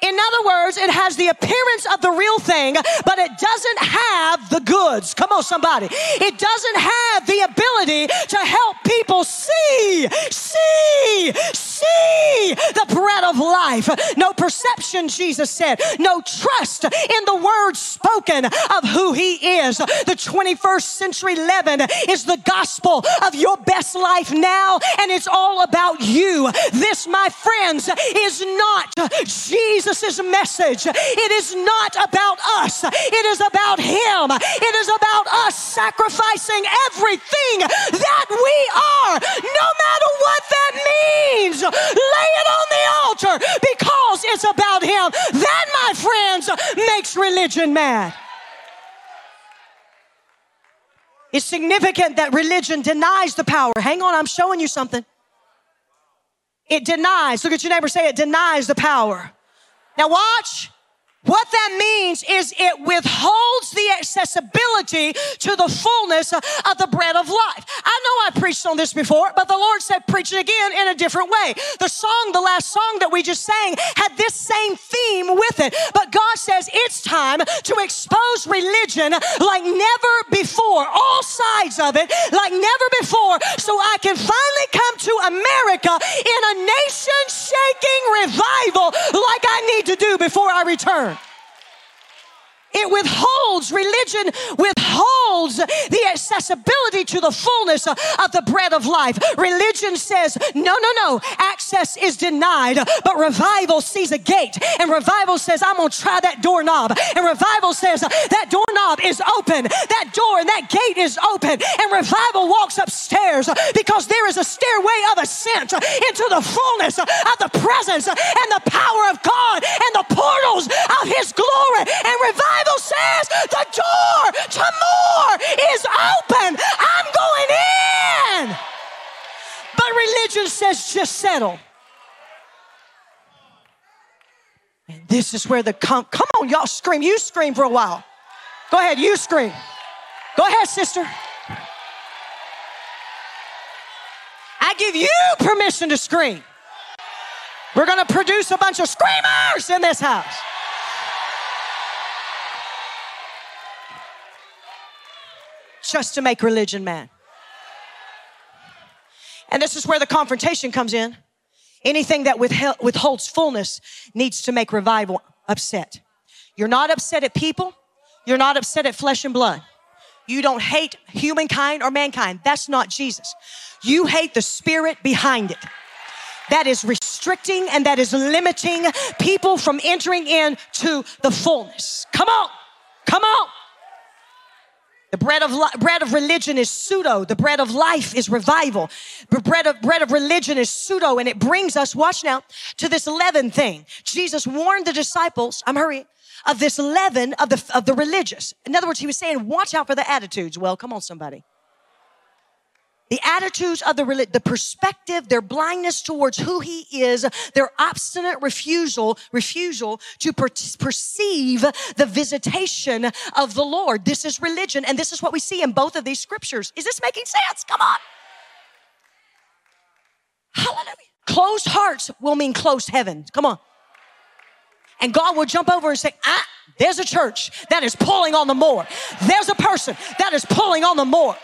In other words, it has the appearance of the real thing, but it doesn't have the goods. Come on, somebody. It doesn't have the ability to help people see, see, see the bread of life. No perception, Jesus said. No trust in the word spoken of who he is. The 21st century leaven is the gospel of your best life now, and it's all about you. This, my friends, is not Jesus Jesus' message. It is not about us, it is about Him. It is about us sacrificing everything that we are, no matter what that means. Lay it on the altar because it's about Him. That, my friends, makes religion mad. It's significant that religion denies the power. Hang on, I'm showing you something. It denies, look at your neighbor, say it denies the power. Now, watch. What that means is it withholds the accessibility to the fullness of the bread of life. I know I preached on this before, but the Lord said preach it again in a different way. The song, the last song that we just sang, had this same theme with it. But God says it's time to expose religion like never before, all sides of it, like never before, so I can finally come to America in a nation shaking revival like I need to do before I return. It withholds, religion withholds the accessibility to the fullness of the bread of life. Religion says, no, no, no, access is denied, but revival sees a gate, and revival says, I'm gonna try that doorknob. And revival says, that doorknob is open, that door and that gate is open, and revival walks upstairs because there is a stairway of ascent into the fullness of the presence and the power of God and the portals of His glory. And revival Bible says the door to more is open. I'm going in. But religion says just settle. And this is where the come, come on, y'all scream. You scream for a while. Go ahead, you scream. Go ahead, sister. I give you permission to scream. We're going to produce a bunch of screamers in this house. Just to make religion mad. And this is where the confrontation comes in. Anything that withholds fullness needs to make revival upset. You're not upset at people. You're not upset at flesh and blood. You don't hate humankind or mankind. That's not Jesus. You hate the spirit behind it. That is restricting and that is limiting people from entering into the fullness. Come on. Come on. The bread of, li- bread of religion is pseudo. The bread of life is revival. The bread of, bread of religion is pseudo. And it brings us, watch now, to this leaven thing. Jesus warned the disciples, I'm hurrying, of this leaven of the, of the religious. In other words, he was saying, watch out for the attitudes. Well, come on, somebody the attitudes of the the perspective, their blindness towards who he is, their obstinate refusal, refusal to per- perceive the visitation of the Lord. This is religion, and this is what we see in both of these scriptures. Is this making sense? Come on. Hallelujah. Closed hearts will mean closed heaven. Come on. And God will jump over and say, ah, there's a church that is pulling on the more. There's a person that is pulling on the more.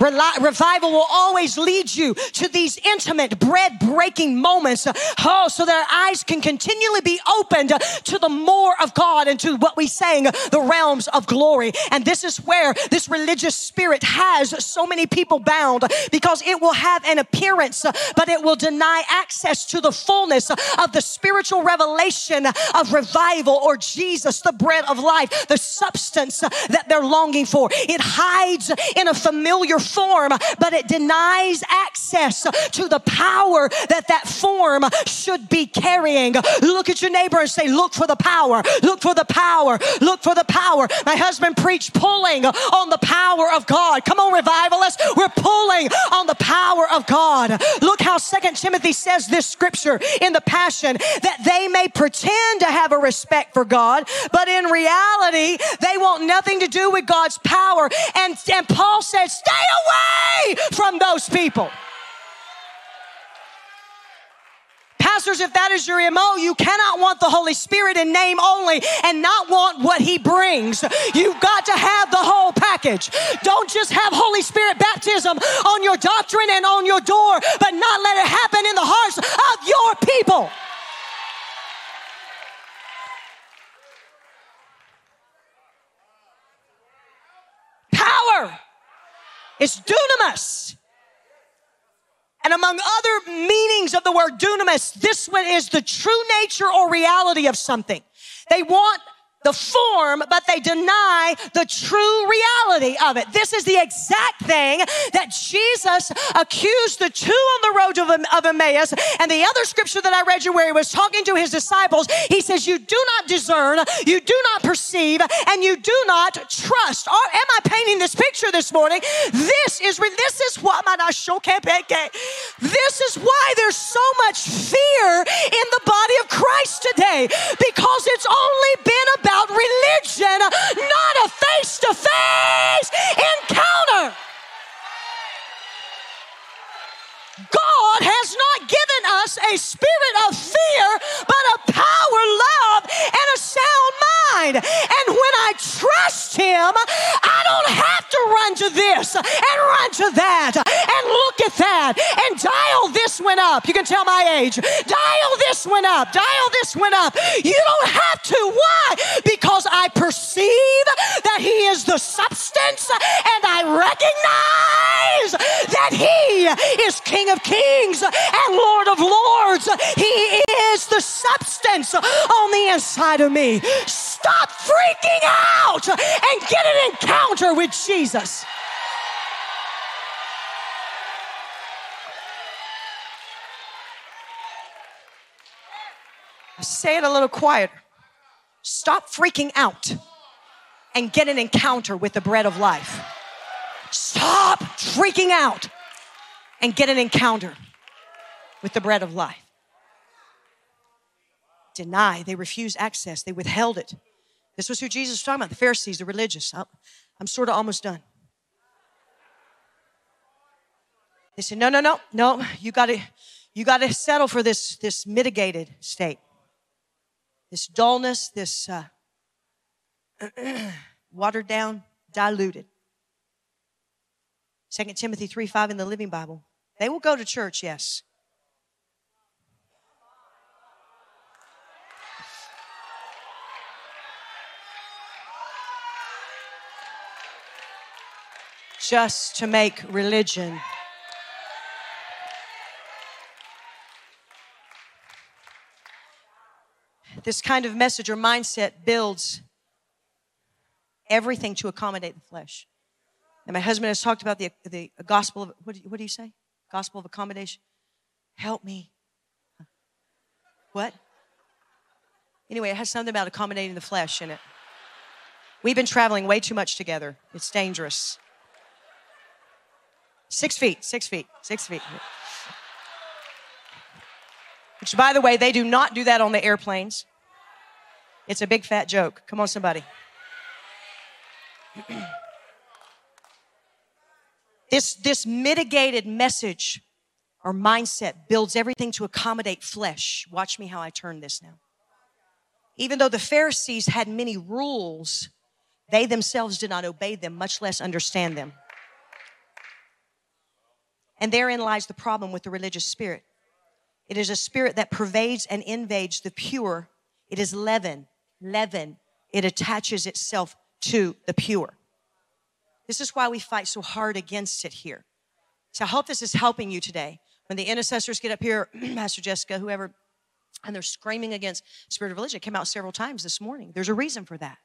Revival will always lead you to these intimate, bread breaking moments. Oh, so that our eyes can continually be opened to the more of God and to what we sang, the realms of glory. And this is where this religious spirit has so many people bound because it will have an appearance, but it will deny access to the fullness of the spiritual revelation of revival or Jesus, the bread of life, the substance that they're longing for. It hides in a familiar form, but it denies access to the power that that form should be carrying. Look at your neighbor and say, Look for the power, look for the power, look for the power. My husband preached pulling on the power of God. Come on, revivalists, we're pulling on the power of God. Look how Second Timothy says this scripture in the Passion that they may pretend to have a respect for God, but in reality, they want nothing to do with God's power. And, and Paul says, Stay away from those people. Pastors, if that is your MO, you cannot want the Holy Spirit in name only and not want what He brings. You've got to have the whole package. Don't just have Holy Spirit baptism on your doctrine and on your door, but not let it happen in the hearts of your people. Power. It's dunamis. And among other meanings of the word dunamis, this one is the true nature or reality of something. They want the form, but they deny the true reality of it. This is the exact thing that Jesus accused the two on the road of, Emmaus. And the other scripture that I read you where he was talking to his disciples, he says, You do not discern, you do not perceive, and you do not trust. Or, am I painting this picture this morning? This is this is what this is why there's so much fear in the body of Christ today because it's only been about about religion, not a face to face encounter. God has not given us a spirit of fear, but a power, love, and a sound mind. And when I trust Him, I don't have to run to this and run to that and look at that and dial this one up. You can tell my age. Dial this one up. Dial this one up. You don't have to. Why? Because I perceive that He is the substance and I recognize that He is King of Kings and Lord of Lords. He is the substance on the inside of me. Stop freaking out and get an encounter with Jesus. Say it a little quieter. Stop freaking out and get an encounter with the bread of life. Stop freaking out and get an encounter with the bread of life. Deny, they refused access, they withheld it. This was who Jesus was talking about the Pharisees, the religious. I'm sort of almost done. They said, No, no, no, no, you gotta, you gotta settle for this, this mitigated state. This dullness, this uh, watered down, diluted. 2 Timothy 3 5 in the Living Bible. They will go to church, yes. Just to make religion. This kind of message or mindset builds everything to accommodate the flesh. And my husband has talked about the, the gospel of, what do, you, what do you say? Gospel of accommodation. Help me. What? Anyway, it has something about accommodating the flesh in it. We've been traveling way too much together. It's dangerous. Six feet, six feet, six feet. Which, by the way, they do not do that on the airplanes. It's a big fat joke. Come on, somebody. This, this mitigated message or mindset builds everything to accommodate flesh. Watch me how I turn this now. Even though the Pharisees had many rules, they themselves did not obey them, much less understand them. And therein lies the problem with the religious spirit. It is a spirit that pervades and invades the pure. It is leaven, leaven. It attaches itself to the pure. This is why we fight so hard against it here. So I hope this is helping you today. When the intercessors get up here, Pastor Jessica, whoever, and they're screaming against spirit of religion, it came out several times this morning. There's a reason for that.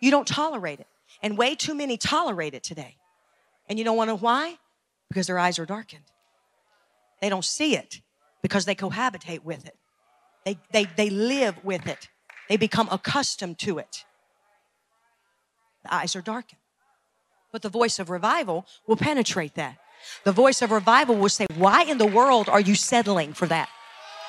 You don't tolerate it. And way too many tolerate it today. And you don't want to know why? Because their eyes are darkened. They don't see it because they cohabitate with it. They, they, they live with it. They become accustomed to it. The eyes are darkened. But the voice of revival will penetrate that. The voice of revival will say, Why in the world are you settling for that?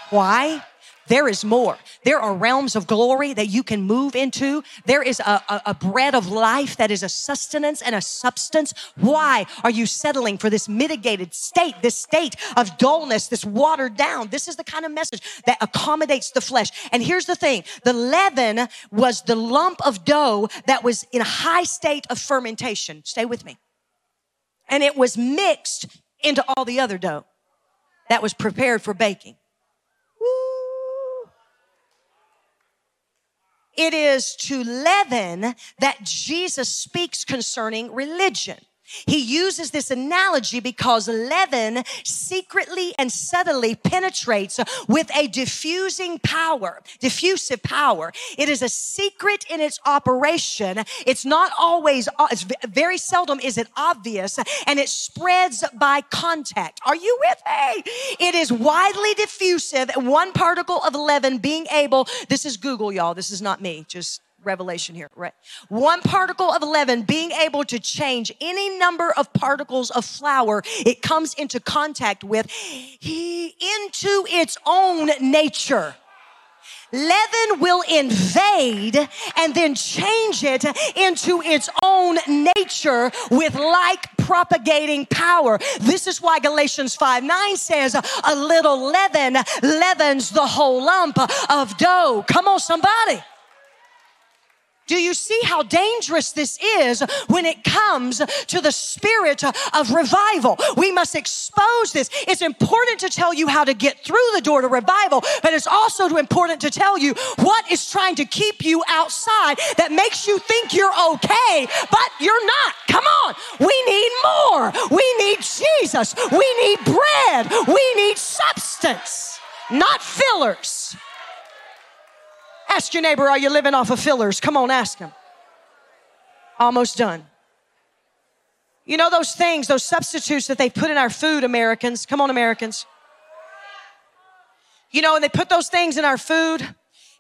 Why? There is more. There are realms of glory that you can move into. There is a, a, a, bread of life that is a sustenance and a substance. Why are you settling for this mitigated state, this state of dullness, this watered down? This is the kind of message that accommodates the flesh. And here's the thing. The leaven was the lump of dough that was in a high state of fermentation. Stay with me. And it was mixed into all the other dough that was prepared for baking. It is to leaven that Jesus speaks concerning religion. He uses this analogy because leaven secretly and subtly penetrates with a diffusing power, diffusive power. It is a secret in its operation. It's not always, it's very seldom is it obvious and it spreads by contact. Are you with me? It is widely diffusive. One particle of leaven being able, this is Google, y'all. This is not me. Just revelation here, right? One particle of leaven being able to change any number of particles of flour it comes into contact with he, into its own nature. Leaven will invade and then change it into its own nature with like propagating power. This is why Galatians 5 9 says, A little leaven leavens the whole lump of dough. Come on, somebody. Do you see how dangerous this is when it comes to the spirit of revival? We must expose this. It's important to tell you how to get through the door to revival, but it's also important to tell you what is trying to keep you outside that makes you think you're okay, but you're not. Come on. We need more. We need Jesus. We need bread. We need substance, not fillers. Ask your neighbor, are you living off of fillers? Come on, ask him. Almost done. You know those things, those substitutes that they put in our food, Americans? Come on, Americans. You know, and they put those things in our food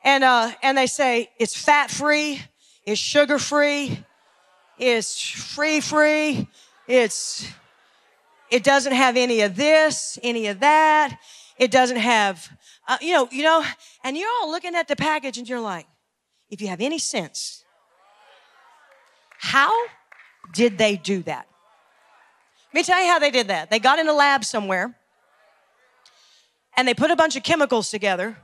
and, uh, and they say it's fat free, it's sugar free, it's free free, it's, it doesn't have any of this, any of that. It doesn't have uh, you know, you know, and you're all looking at the package and you're like, if you have any sense, how did they do that? Let me tell you how they did that. They got in a lab somewhere and they put a bunch of chemicals together.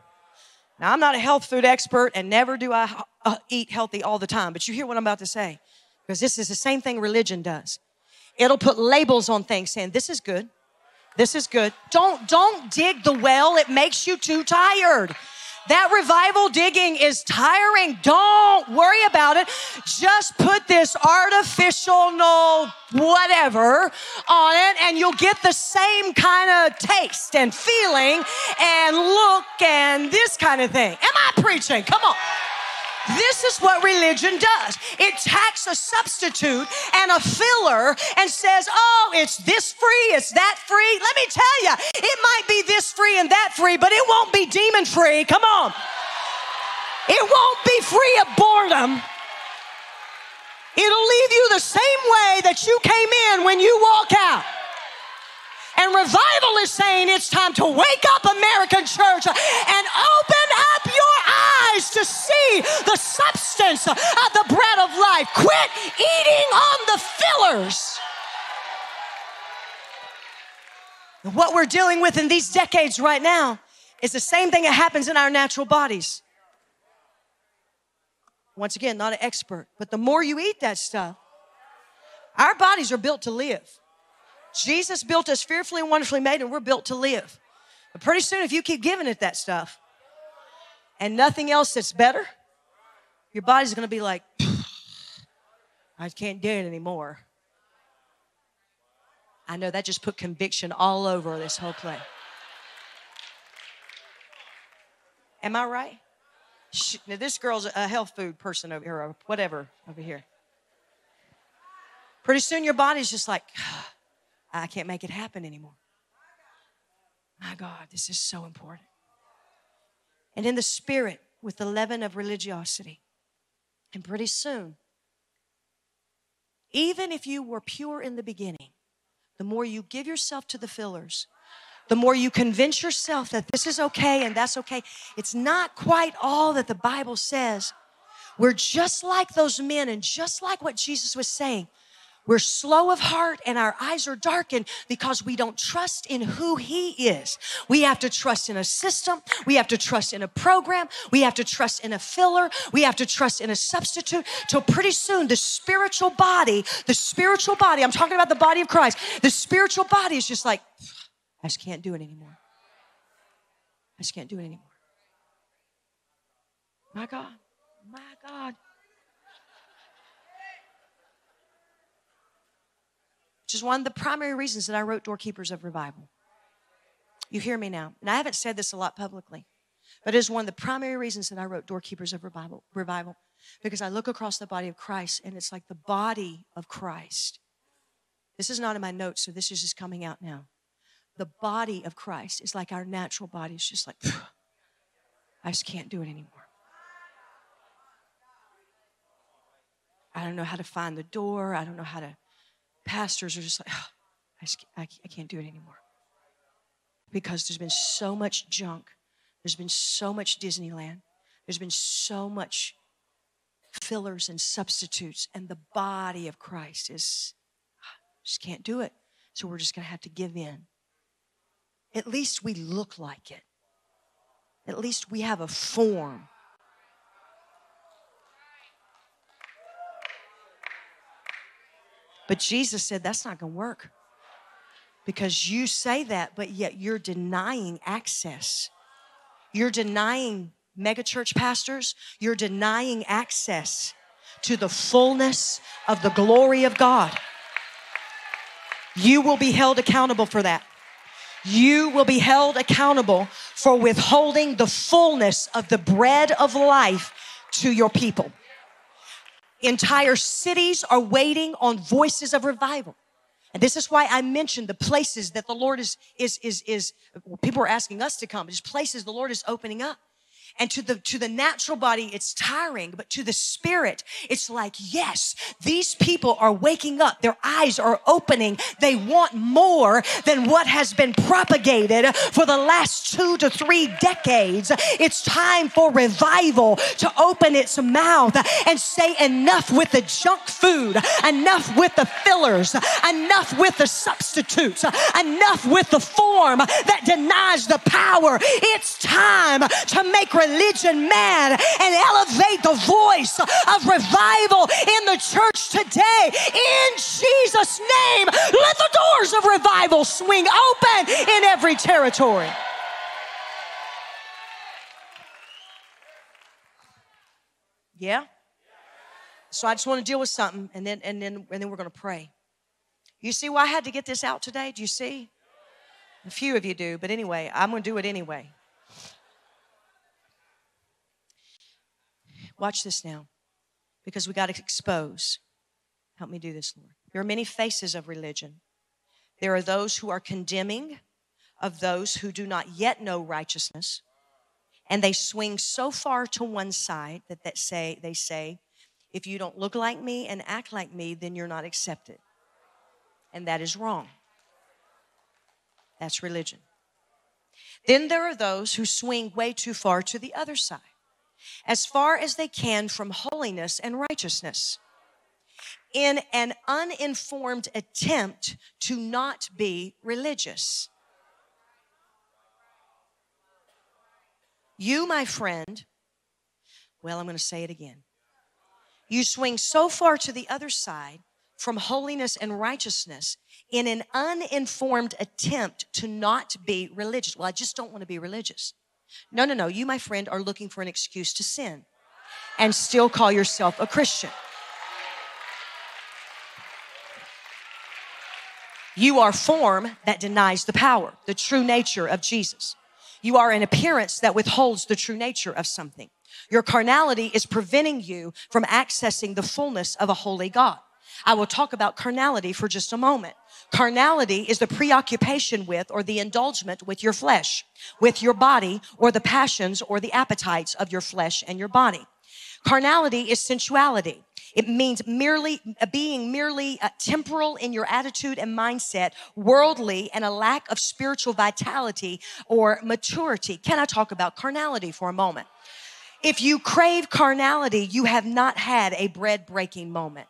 Now, I'm not a health food expert and never do I uh, eat healthy all the time, but you hear what I'm about to say because this is the same thing religion does. It'll put labels on things saying, this is good, this is good. Don't don't dig the well. It makes you too tired. That revival digging is tiring. Don't worry about it. Just put this artificial no whatever on it and you'll get the same kind of taste and feeling and look and this kind of thing. Am I preaching? Come on. This is what religion does. It tacks a substitute and a filler and says, oh, it's this free, it's that free. Let me tell you, it might be this free and that free, but it won't be demon free. Come on. It won't be free of boredom. It'll leave you the same way that you came in when you walk out. And revival is saying it's time to wake up, American church, and open up your eyes to see the substance of the bread of life. Quit eating on the fillers. What we're dealing with in these decades right now is the same thing that happens in our natural bodies. Once again, not an expert, but the more you eat that stuff, our bodies are built to live. Jesus built us fearfully and wonderfully made, and we're built to live. But pretty soon, if you keep giving it that stuff and nothing else that's better, your body's gonna be like, I can't do it anymore. I know that just put conviction all over this whole place. Am I right? now this girl's a health food person over here, or whatever over here. Pretty soon your body's just like, I can't make it happen anymore. My God, this is so important. And in the spirit, with the leaven of religiosity. And pretty soon, even if you were pure in the beginning, the more you give yourself to the fillers, the more you convince yourself that this is okay and that's okay. It's not quite all that the Bible says. We're just like those men and just like what Jesus was saying. We're slow of heart and our eyes are darkened because we don't trust in who He is. We have to trust in a system. We have to trust in a program. We have to trust in a filler. We have to trust in a substitute. Till pretty soon, the spiritual body, the spiritual body, I'm talking about the body of Christ, the spiritual body is just like, I just can't do it anymore. I just can't do it anymore. My God, my God. Which is one of the primary reasons that I wrote Doorkeepers of Revival. You hear me now. And I haven't said this a lot publicly, but it is one of the primary reasons that I wrote Doorkeepers of Revival. Revival because I look across the body of Christ and it's like the body of Christ. This is not in my notes, so this is just coming out now the body of Christ is like our natural body. It's just like, I just can't do it anymore. I don't know how to find the door. I don't know how to. Pastors are just like, oh, I, just, I, I can't do it anymore. Because there's been so much junk. There's been so much Disneyland. There's been so much fillers and substitutes, and the body of Christ is just can't do it. So we're just going to have to give in at least we look like it. At least we have a form. But Jesus said that's not going to work because you say that, but yet you're denying access. You're denying megachurch pastors, you're denying access to the fullness of the glory of God. You will be held accountable for that you will be held accountable for withholding the fullness of the bread of life to your people. Entire cities are waiting on voices of revival. And this is why I mentioned the places that the Lord is, is, is, is, people are asking us to come. There's places the Lord is opening up. And to the, to the natural body, it's tiring, but to the spirit, it's like, yes, these people are waking up. Their eyes are opening. They want more than what has been propagated for the last two to three decades. It's time for revival to open its mouth and say enough with the junk food, enough with the fillers, enough with the substitutes, enough with the form that denies the power. It's time to make religion mad and elevate the voice of revival in the church today. In Jesus' name, let the doors of revival swing open in every territory. Yeah? So I just want to deal with something and then and then and then we're going to pray. You see why I had to get this out today? Do you see? A few of you do, but anyway, I'm going to do it anyway. Watch this now, because we got to expose. Help me do this, Lord. There are many faces of religion. There are those who are condemning of those who do not yet know righteousness, and they swing so far to one side that, that say they say, if you don't look like me and act like me, then you're not accepted. And that is wrong. That's religion. Then there are those who swing way too far to the other side as far as they can from holiness and righteousness in an uninformed attempt to not be religious. You, my friend, well, I'm going to say it again. You swing so far to the other side from holiness and righteousness in an uninformed attempt to not be religious. Well, I just don't want to be religious. No, no, no. You, my friend, are looking for an excuse to sin and still call yourself a Christian. You are form that denies the power, the true nature of Jesus. You are an appearance that withholds the true nature of something. Your carnality is preventing you from accessing the fullness of a holy God. I will talk about carnality for just a moment. Carnality is the preoccupation with or the indulgement with your flesh, with your body, or the passions or the appetites of your flesh and your body. Carnality is sensuality. It means merely uh, being merely uh, temporal in your attitude and mindset, worldly, and a lack of spiritual vitality or maturity. Can I talk about carnality for a moment? If you crave carnality, you have not had a bread breaking moment.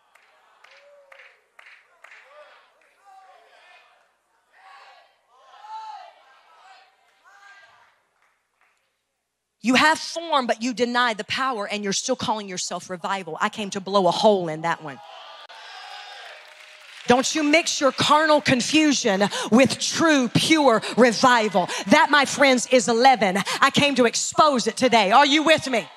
You have form, but you deny the power, and you're still calling yourself revival. I came to blow a hole in that one. Don't you mix your carnal confusion with true, pure revival. That, my friends, is leaven. I came to expose it today. Are you with me?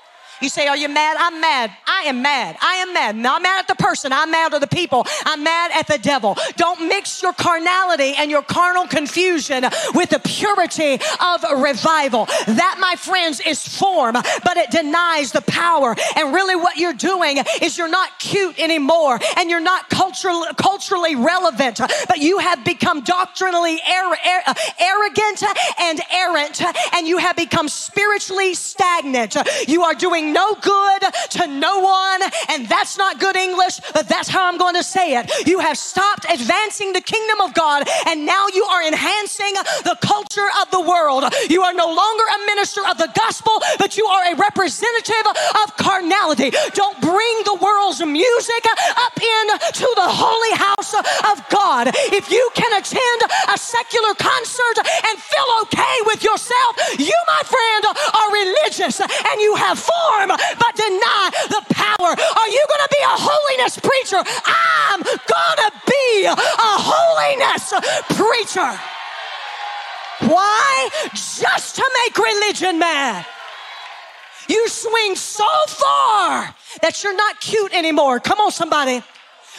You say, Are you mad? I'm mad. I am mad. I am mad. Not mad at the person. I'm mad at the people. I'm mad at the devil. Don't mix your carnality and your carnal confusion with the purity of revival. That, my friends, is form, but it denies the power. And really, what you're doing is you're not cute anymore and you're not cultural, culturally relevant, but you have become doctrinally er, er, uh, arrogant and errant, and you have become spiritually stagnant. You are doing no good to no one. And that's not good English, but that's how I'm going to say it. You have stopped advancing the kingdom of God, and now you are enhancing the culture of the world. You are no longer a minister of the gospel, but you are a representative of carnality. Don't bring the world's music up into the holy house of God. If you can attend a secular concert and feel okay with yourself, you, my friend, are religious and you have but deny the power. Are you going to be a holiness preacher? I'm going to be a holiness preacher. Why? Just to make religion mad. You swing so far that you're not cute anymore. Come on, somebody.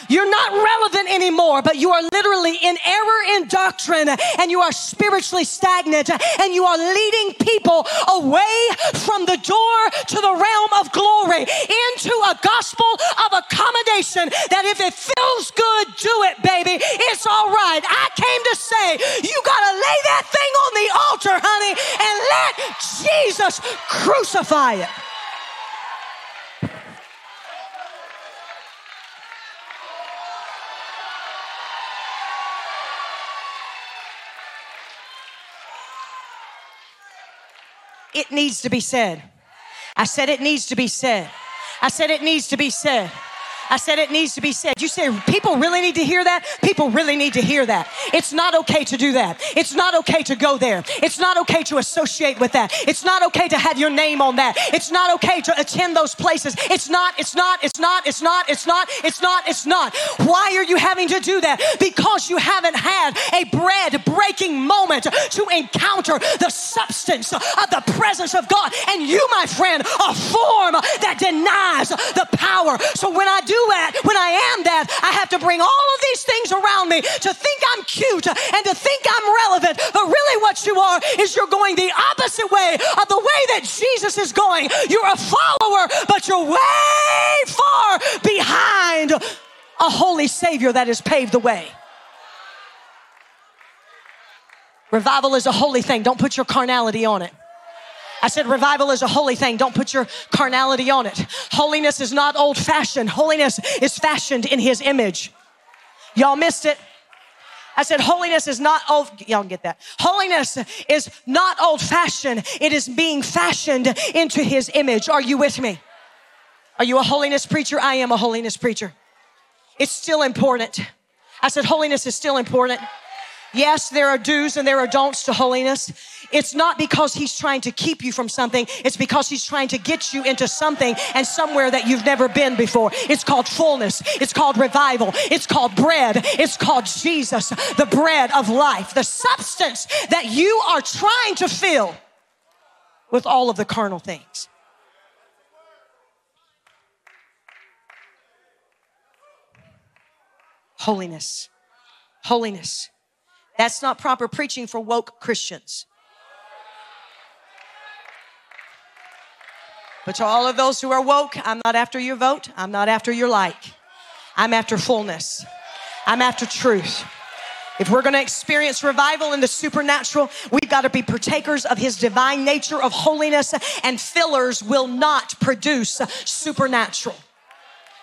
You're not relevant anymore, but you are literally in error in doctrine and you are spiritually stagnant and you are leading people away from the door to the realm of glory into a gospel of accommodation that if it feels good, do it, baby. It's all right. I came to say you got to lay that thing on the altar, honey, and let Jesus crucify it. It needs to be said. I said it needs to be said. I said it needs to be said. I said it needs to be said. You say people really need to hear that? People really need to hear that. It's not okay to do that. It's not okay to go there. It's not okay to associate with that. It's not okay to have your name on that. It's not okay to attend those places. It's not, it's not, it's not, it's not, it's not, it's not, it's not. Why are you having to do that? Because you haven't had a bread breaking moment to encounter the substance of the presence of God. And you, my friend, a form that denies the power. So when I do when I am that, I have to bring all of these things around me to think I'm cute and to think I'm relevant. But really, what you are is you're going the opposite way of the way that Jesus is going. You're a follower, but you're way far behind a holy Savior that has paved the way. Revival is a holy thing. Don't put your carnality on it. I said revival is a holy thing. Don't put your carnality on it. Holiness is not old fashioned. Holiness is fashioned in his image. Y'all missed it. I said holiness is not old. Y'all get that. Holiness is not old fashioned. It is being fashioned into his image. Are you with me? Are you a holiness preacher? I am a holiness preacher. It's still important. I said holiness is still important. Yes, there are do's and there are don'ts to holiness. It's not because he's trying to keep you from something. It's because he's trying to get you into something and somewhere that you've never been before. It's called fullness. It's called revival. It's called bread. It's called Jesus, the bread of life, the substance that you are trying to fill with all of the carnal things. Holiness. Holiness. That's not proper preaching for woke Christians. But to all of those who are woke, I'm not after your vote. I'm not after your like. I'm after fullness. I'm after truth. If we're going to experience revival in the supernatural, we've got to be partakers of his divine nature of holiness and fillers will not produce supernatural.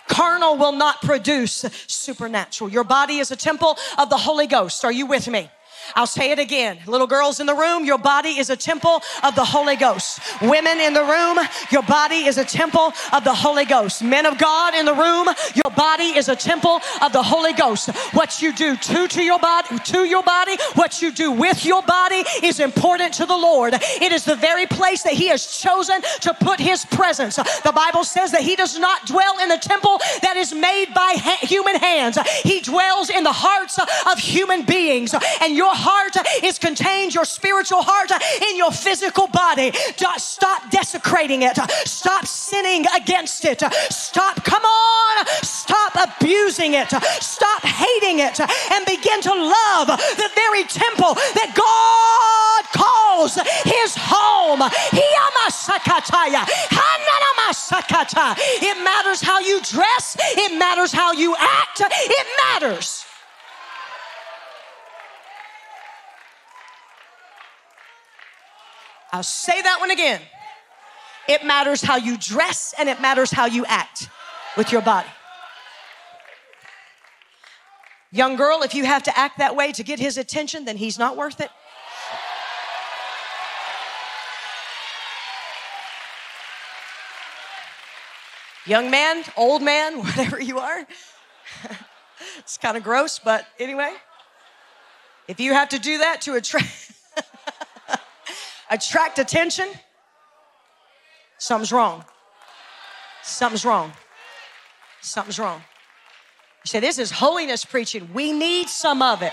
Carnal will not produce supernatural. Your body is a temple of the Holy Ghost. Are you with me? I'll say it again. Little girls in the room, your body is a temple of the Holy Ghost. Women in the room, your body is a temple of the Holy Ghost. Men of God in the room, your body is a temple of the Holy Ghost. What you do to, to your body, to your body, what you do with your body is important to the Lord. It is the very place that He has chosen to put His presence. The Bible says that He does not dwell in the temple that is made by ha- human hands. He dwells in the hearts of human beings. And your heart is contained, your spiritual heart in your physical body. Stop desecrating it. Stop sinning against it. Stop, come on, stop abusing it. Stop hating it and begin to love the very temple that God calls his home. It matters how you dress, it matters how you act, it matters. I'll say that one again. It matters how you dress and it matters how you act with your body. Young girl, if you have to act that way to get his attention, then he's not worth it. Young man, old man, whatever you are. it's kind of gross, but anyway. If you have to do that to attract attract attention, something's wrong. Something's wrong. Something's wrong. You say, This is holiness preaching. We need some of it.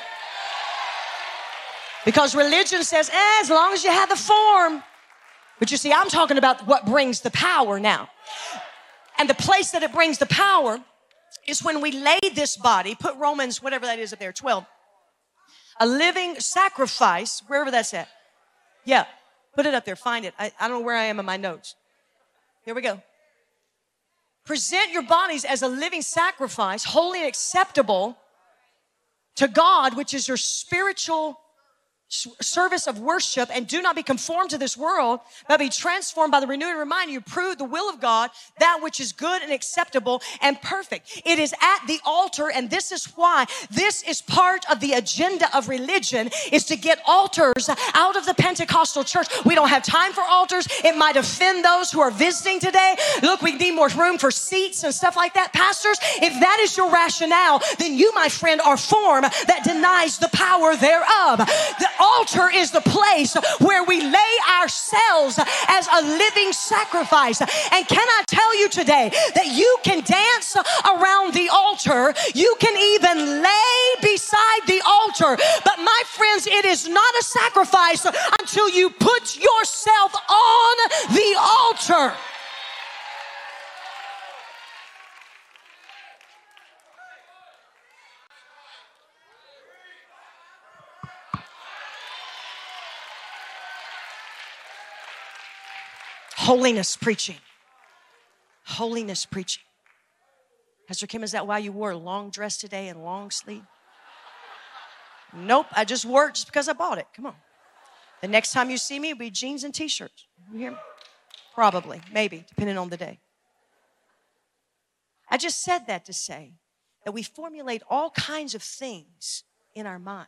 Because religion says, eh, as long as you have the form. But you see, I'm talking about what brings the power now. And the place that it brings the power is when we lay this body, put Romans, whatever that is up there, 12, a living sacrifice, wherever that's at. Yeah, Put it up there. Find it. I, I don't know where I am in my notes. Here we go. Present your bodies as a living sacrifice, holy and acceptable to God, which is your spiritual service of worship and do not be conformed to this world, but be transformed by the renewing reminder you prove the will of God, that which is good and acceptable and perfect. It is at the altar, and this is why this is part of the agenda of religion is to get altars out of the Pentecostal church. We don't have time for altars. It might offend those who are visiting today. Look, we need more room for seats and stuff like that. Pastors, if that is your rationale, then you, my friend, are form that denies the power thereof. The altar is the place where we lay ourselves as a living sacrifice. And can I tell you today that you can dance around the altar, you can even lay beside the altar, but my friends, it is not a sacrifice until you put yourself on the altar. Holiness preaching. Holiness preaching. Pastor Kim, is that why you wore a long dress today and long sleeve? Nope, I just wore it just because I bought it. Come on. The next time you see me, it'll be jeans and t-shirts. You hear me? Probably, maybe, depending on the day. I just said that to say that we formulate all kinds of things in our mind.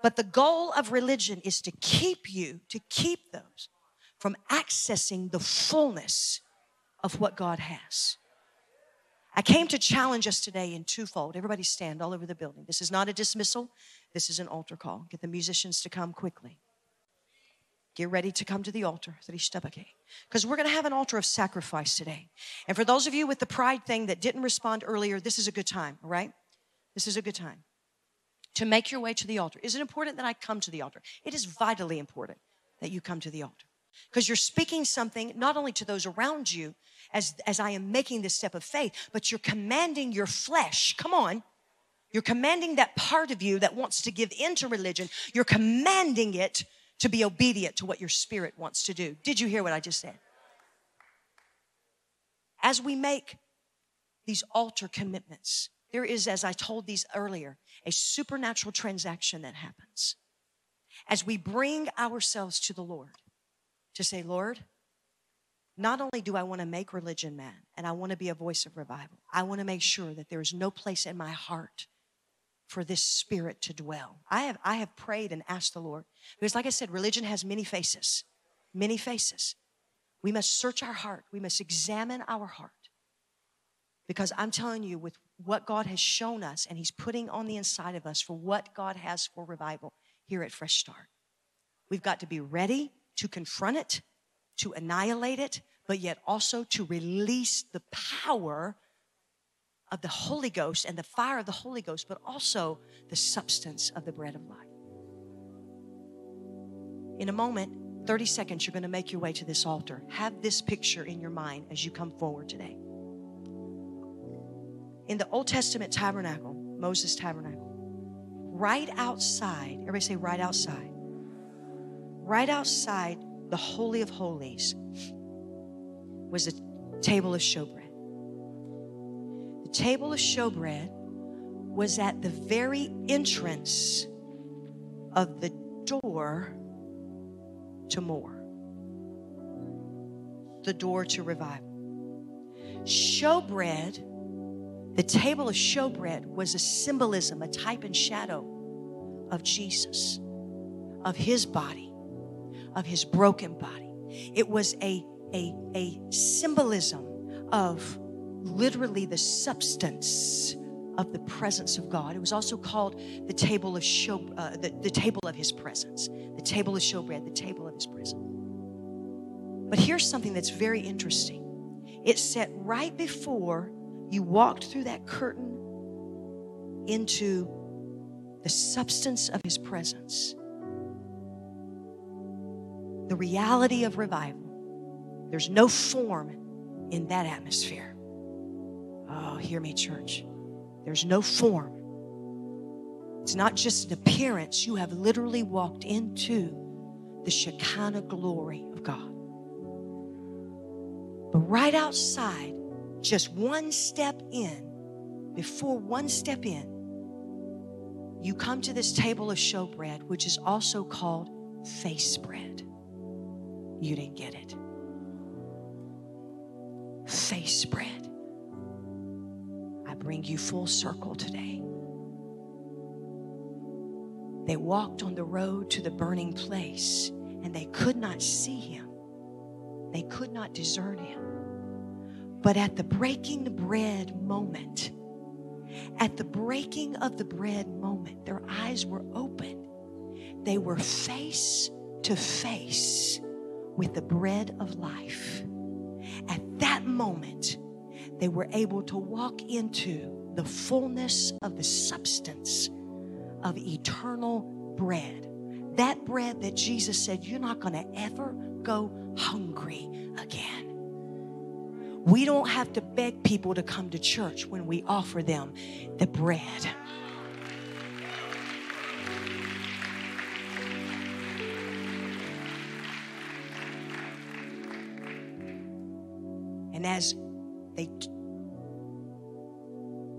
But the goal of religion is to keep you, to keep those from accessing the fullness of what God has. I came to challenge us today in twofold. Everybody stand all over the building. This is not a dismissal. This is an altar call. Get the musicians to come quickly. Get ready to come to the altar. Because we're going to have an altar of sacrifice today. And for those of you with the pride thing that didn't respond earlier, this is a good time, all right? This is a good time to make your way to the altar. Is it important that I come to the altar? It is vitally important that you come to the altar. Because you're speaking something not only to those around you as, as I am making this step of faith, but you're commanding your flesh. Come on. You're commanding that part of you that wants to give into religion. You're commanding it to be obedient to what your spirit wants to do. Did you hear what I just said? As we make these altar commitments, there is, as I told these earlier, a supernatural transaction that happens. As we bring ourselves to the Lord to say, Lord, not only do I want to make religion mad and I want to be a voice of revival, I want to make sure that there is no place in my heart for this spirit to dwell. I have, I have prayed and asked the Lord. Because, like I said, religion has many faces, many faces. We must search our heart, we must examine our heart. Because I'm telling you, with what God has shown us and He's putting on the inside of us for what God has for revival here at Fresh Start, we've got to be ready to confront it, to annihilate it, but yet also to release the power of the Holy Ghost and the fire of the Holy Ghost, but also the substance of the bread of life. In a moment, 30 seconds, you're going to make your way to this altar. Have this picture in your mind as you come forward today. In the Old Testament tabernacle, Moses' tabernacle, right outside, everybody say right outside, right outside the Holy of Holies was a table of showbread. The table of showbread was at the very entrance of the door to more, the door to revival. Showbread, the table of showbread was a symbolism, a type and shadow of Jesus, of his body, of his broken body. It was a, a, a symbolism of literally the substance of the presence of God. It was also called the table of show, uh, the, the table of His presence, the table of showbread, the table of His presence. But here's something that's very interesting. It set right before you walked through that curtain into the substance of His presence, the reality of revival. There's no form in that atmosphere. Oh, hear me, church. There's no form. It's not just an appearance. You have literally walked into the Shekinah glory of God. But right outside, just one step in, before one step in, you come to this table of showbread, which is also called face bread. You didn't get it. Face bread I bring you full circle today. They walked on the road to the burning place and they could not see him. They could not discern him. But at the breaking the bread moment, at the breaking of the bread moment, their eyes were open. They were face to face with the bread of life. At that moment, they were able to walk into the fullness of the substance of eternal bread. That bread that Jesus said, You're not going to ever go hungry again. We don't have to beg people to come to church when we offer them the bread. And as they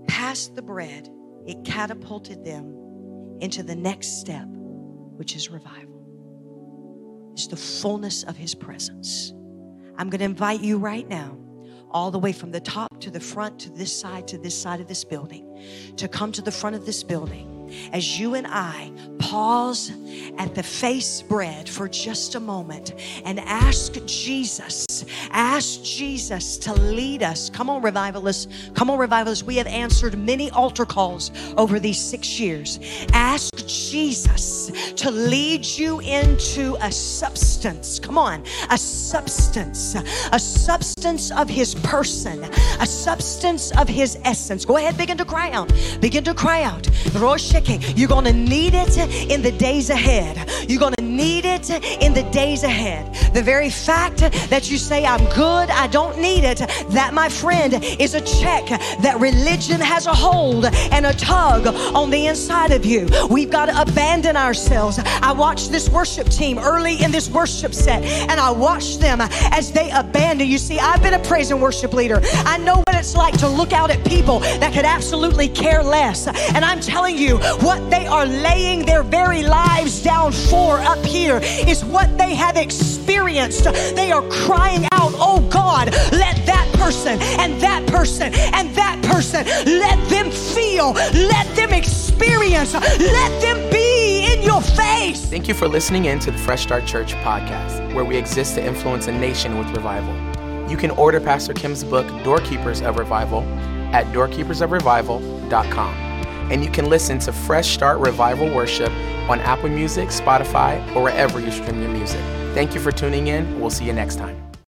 passed the bread, it catapulted them into the next step, which is revival. It's the fullness of His presence. I'm going to invite you right now, all the way from the top to the front, to this side, to this side of this building, to come to the front of this building as you and I pause at the face bread for just a moment and ask Jesus, ask Jesus to lead us. Come on, revivalists. Come on, revivalists. We have answered many altar calls over these six years. Ask Jesus to lead you into a substance. Come on, a substance, a substance of his person, a substance of his essence. Go ahead, begin to cry out. Begin to cry out. You're going to need it in the days ahead. You're going to need it in the days ahead. The very fact that you say, I'm good, I don't need it, that, my friend, is a check that religion has a hold and a tug on the inside of you. We've got to abandon ourselves. I watched this worship team early in this worship set, and I watched them as they abandon. You see, I've been a praise and worship leader. I know what it's like to look out at people that could absolutely care less. And I'm telling you, what they are laying their very lives down for up here is what they have experienced. They are crying out, Oh God, let that person and that person and that person, let them feel, let them experience, let them be in your face. Thank you for listening in to the Fresh Start Church podcast, where we exist to influence a nation with revival. You can order Pastor Kim's book, Doorkeepers of Revival, at doorkeepersofrevival.com. And you can listen to Fresh Start Revival Worship on Apple Music, Spotify, or wherever you stream your music. Thank you for tuning in. We'll see you next time.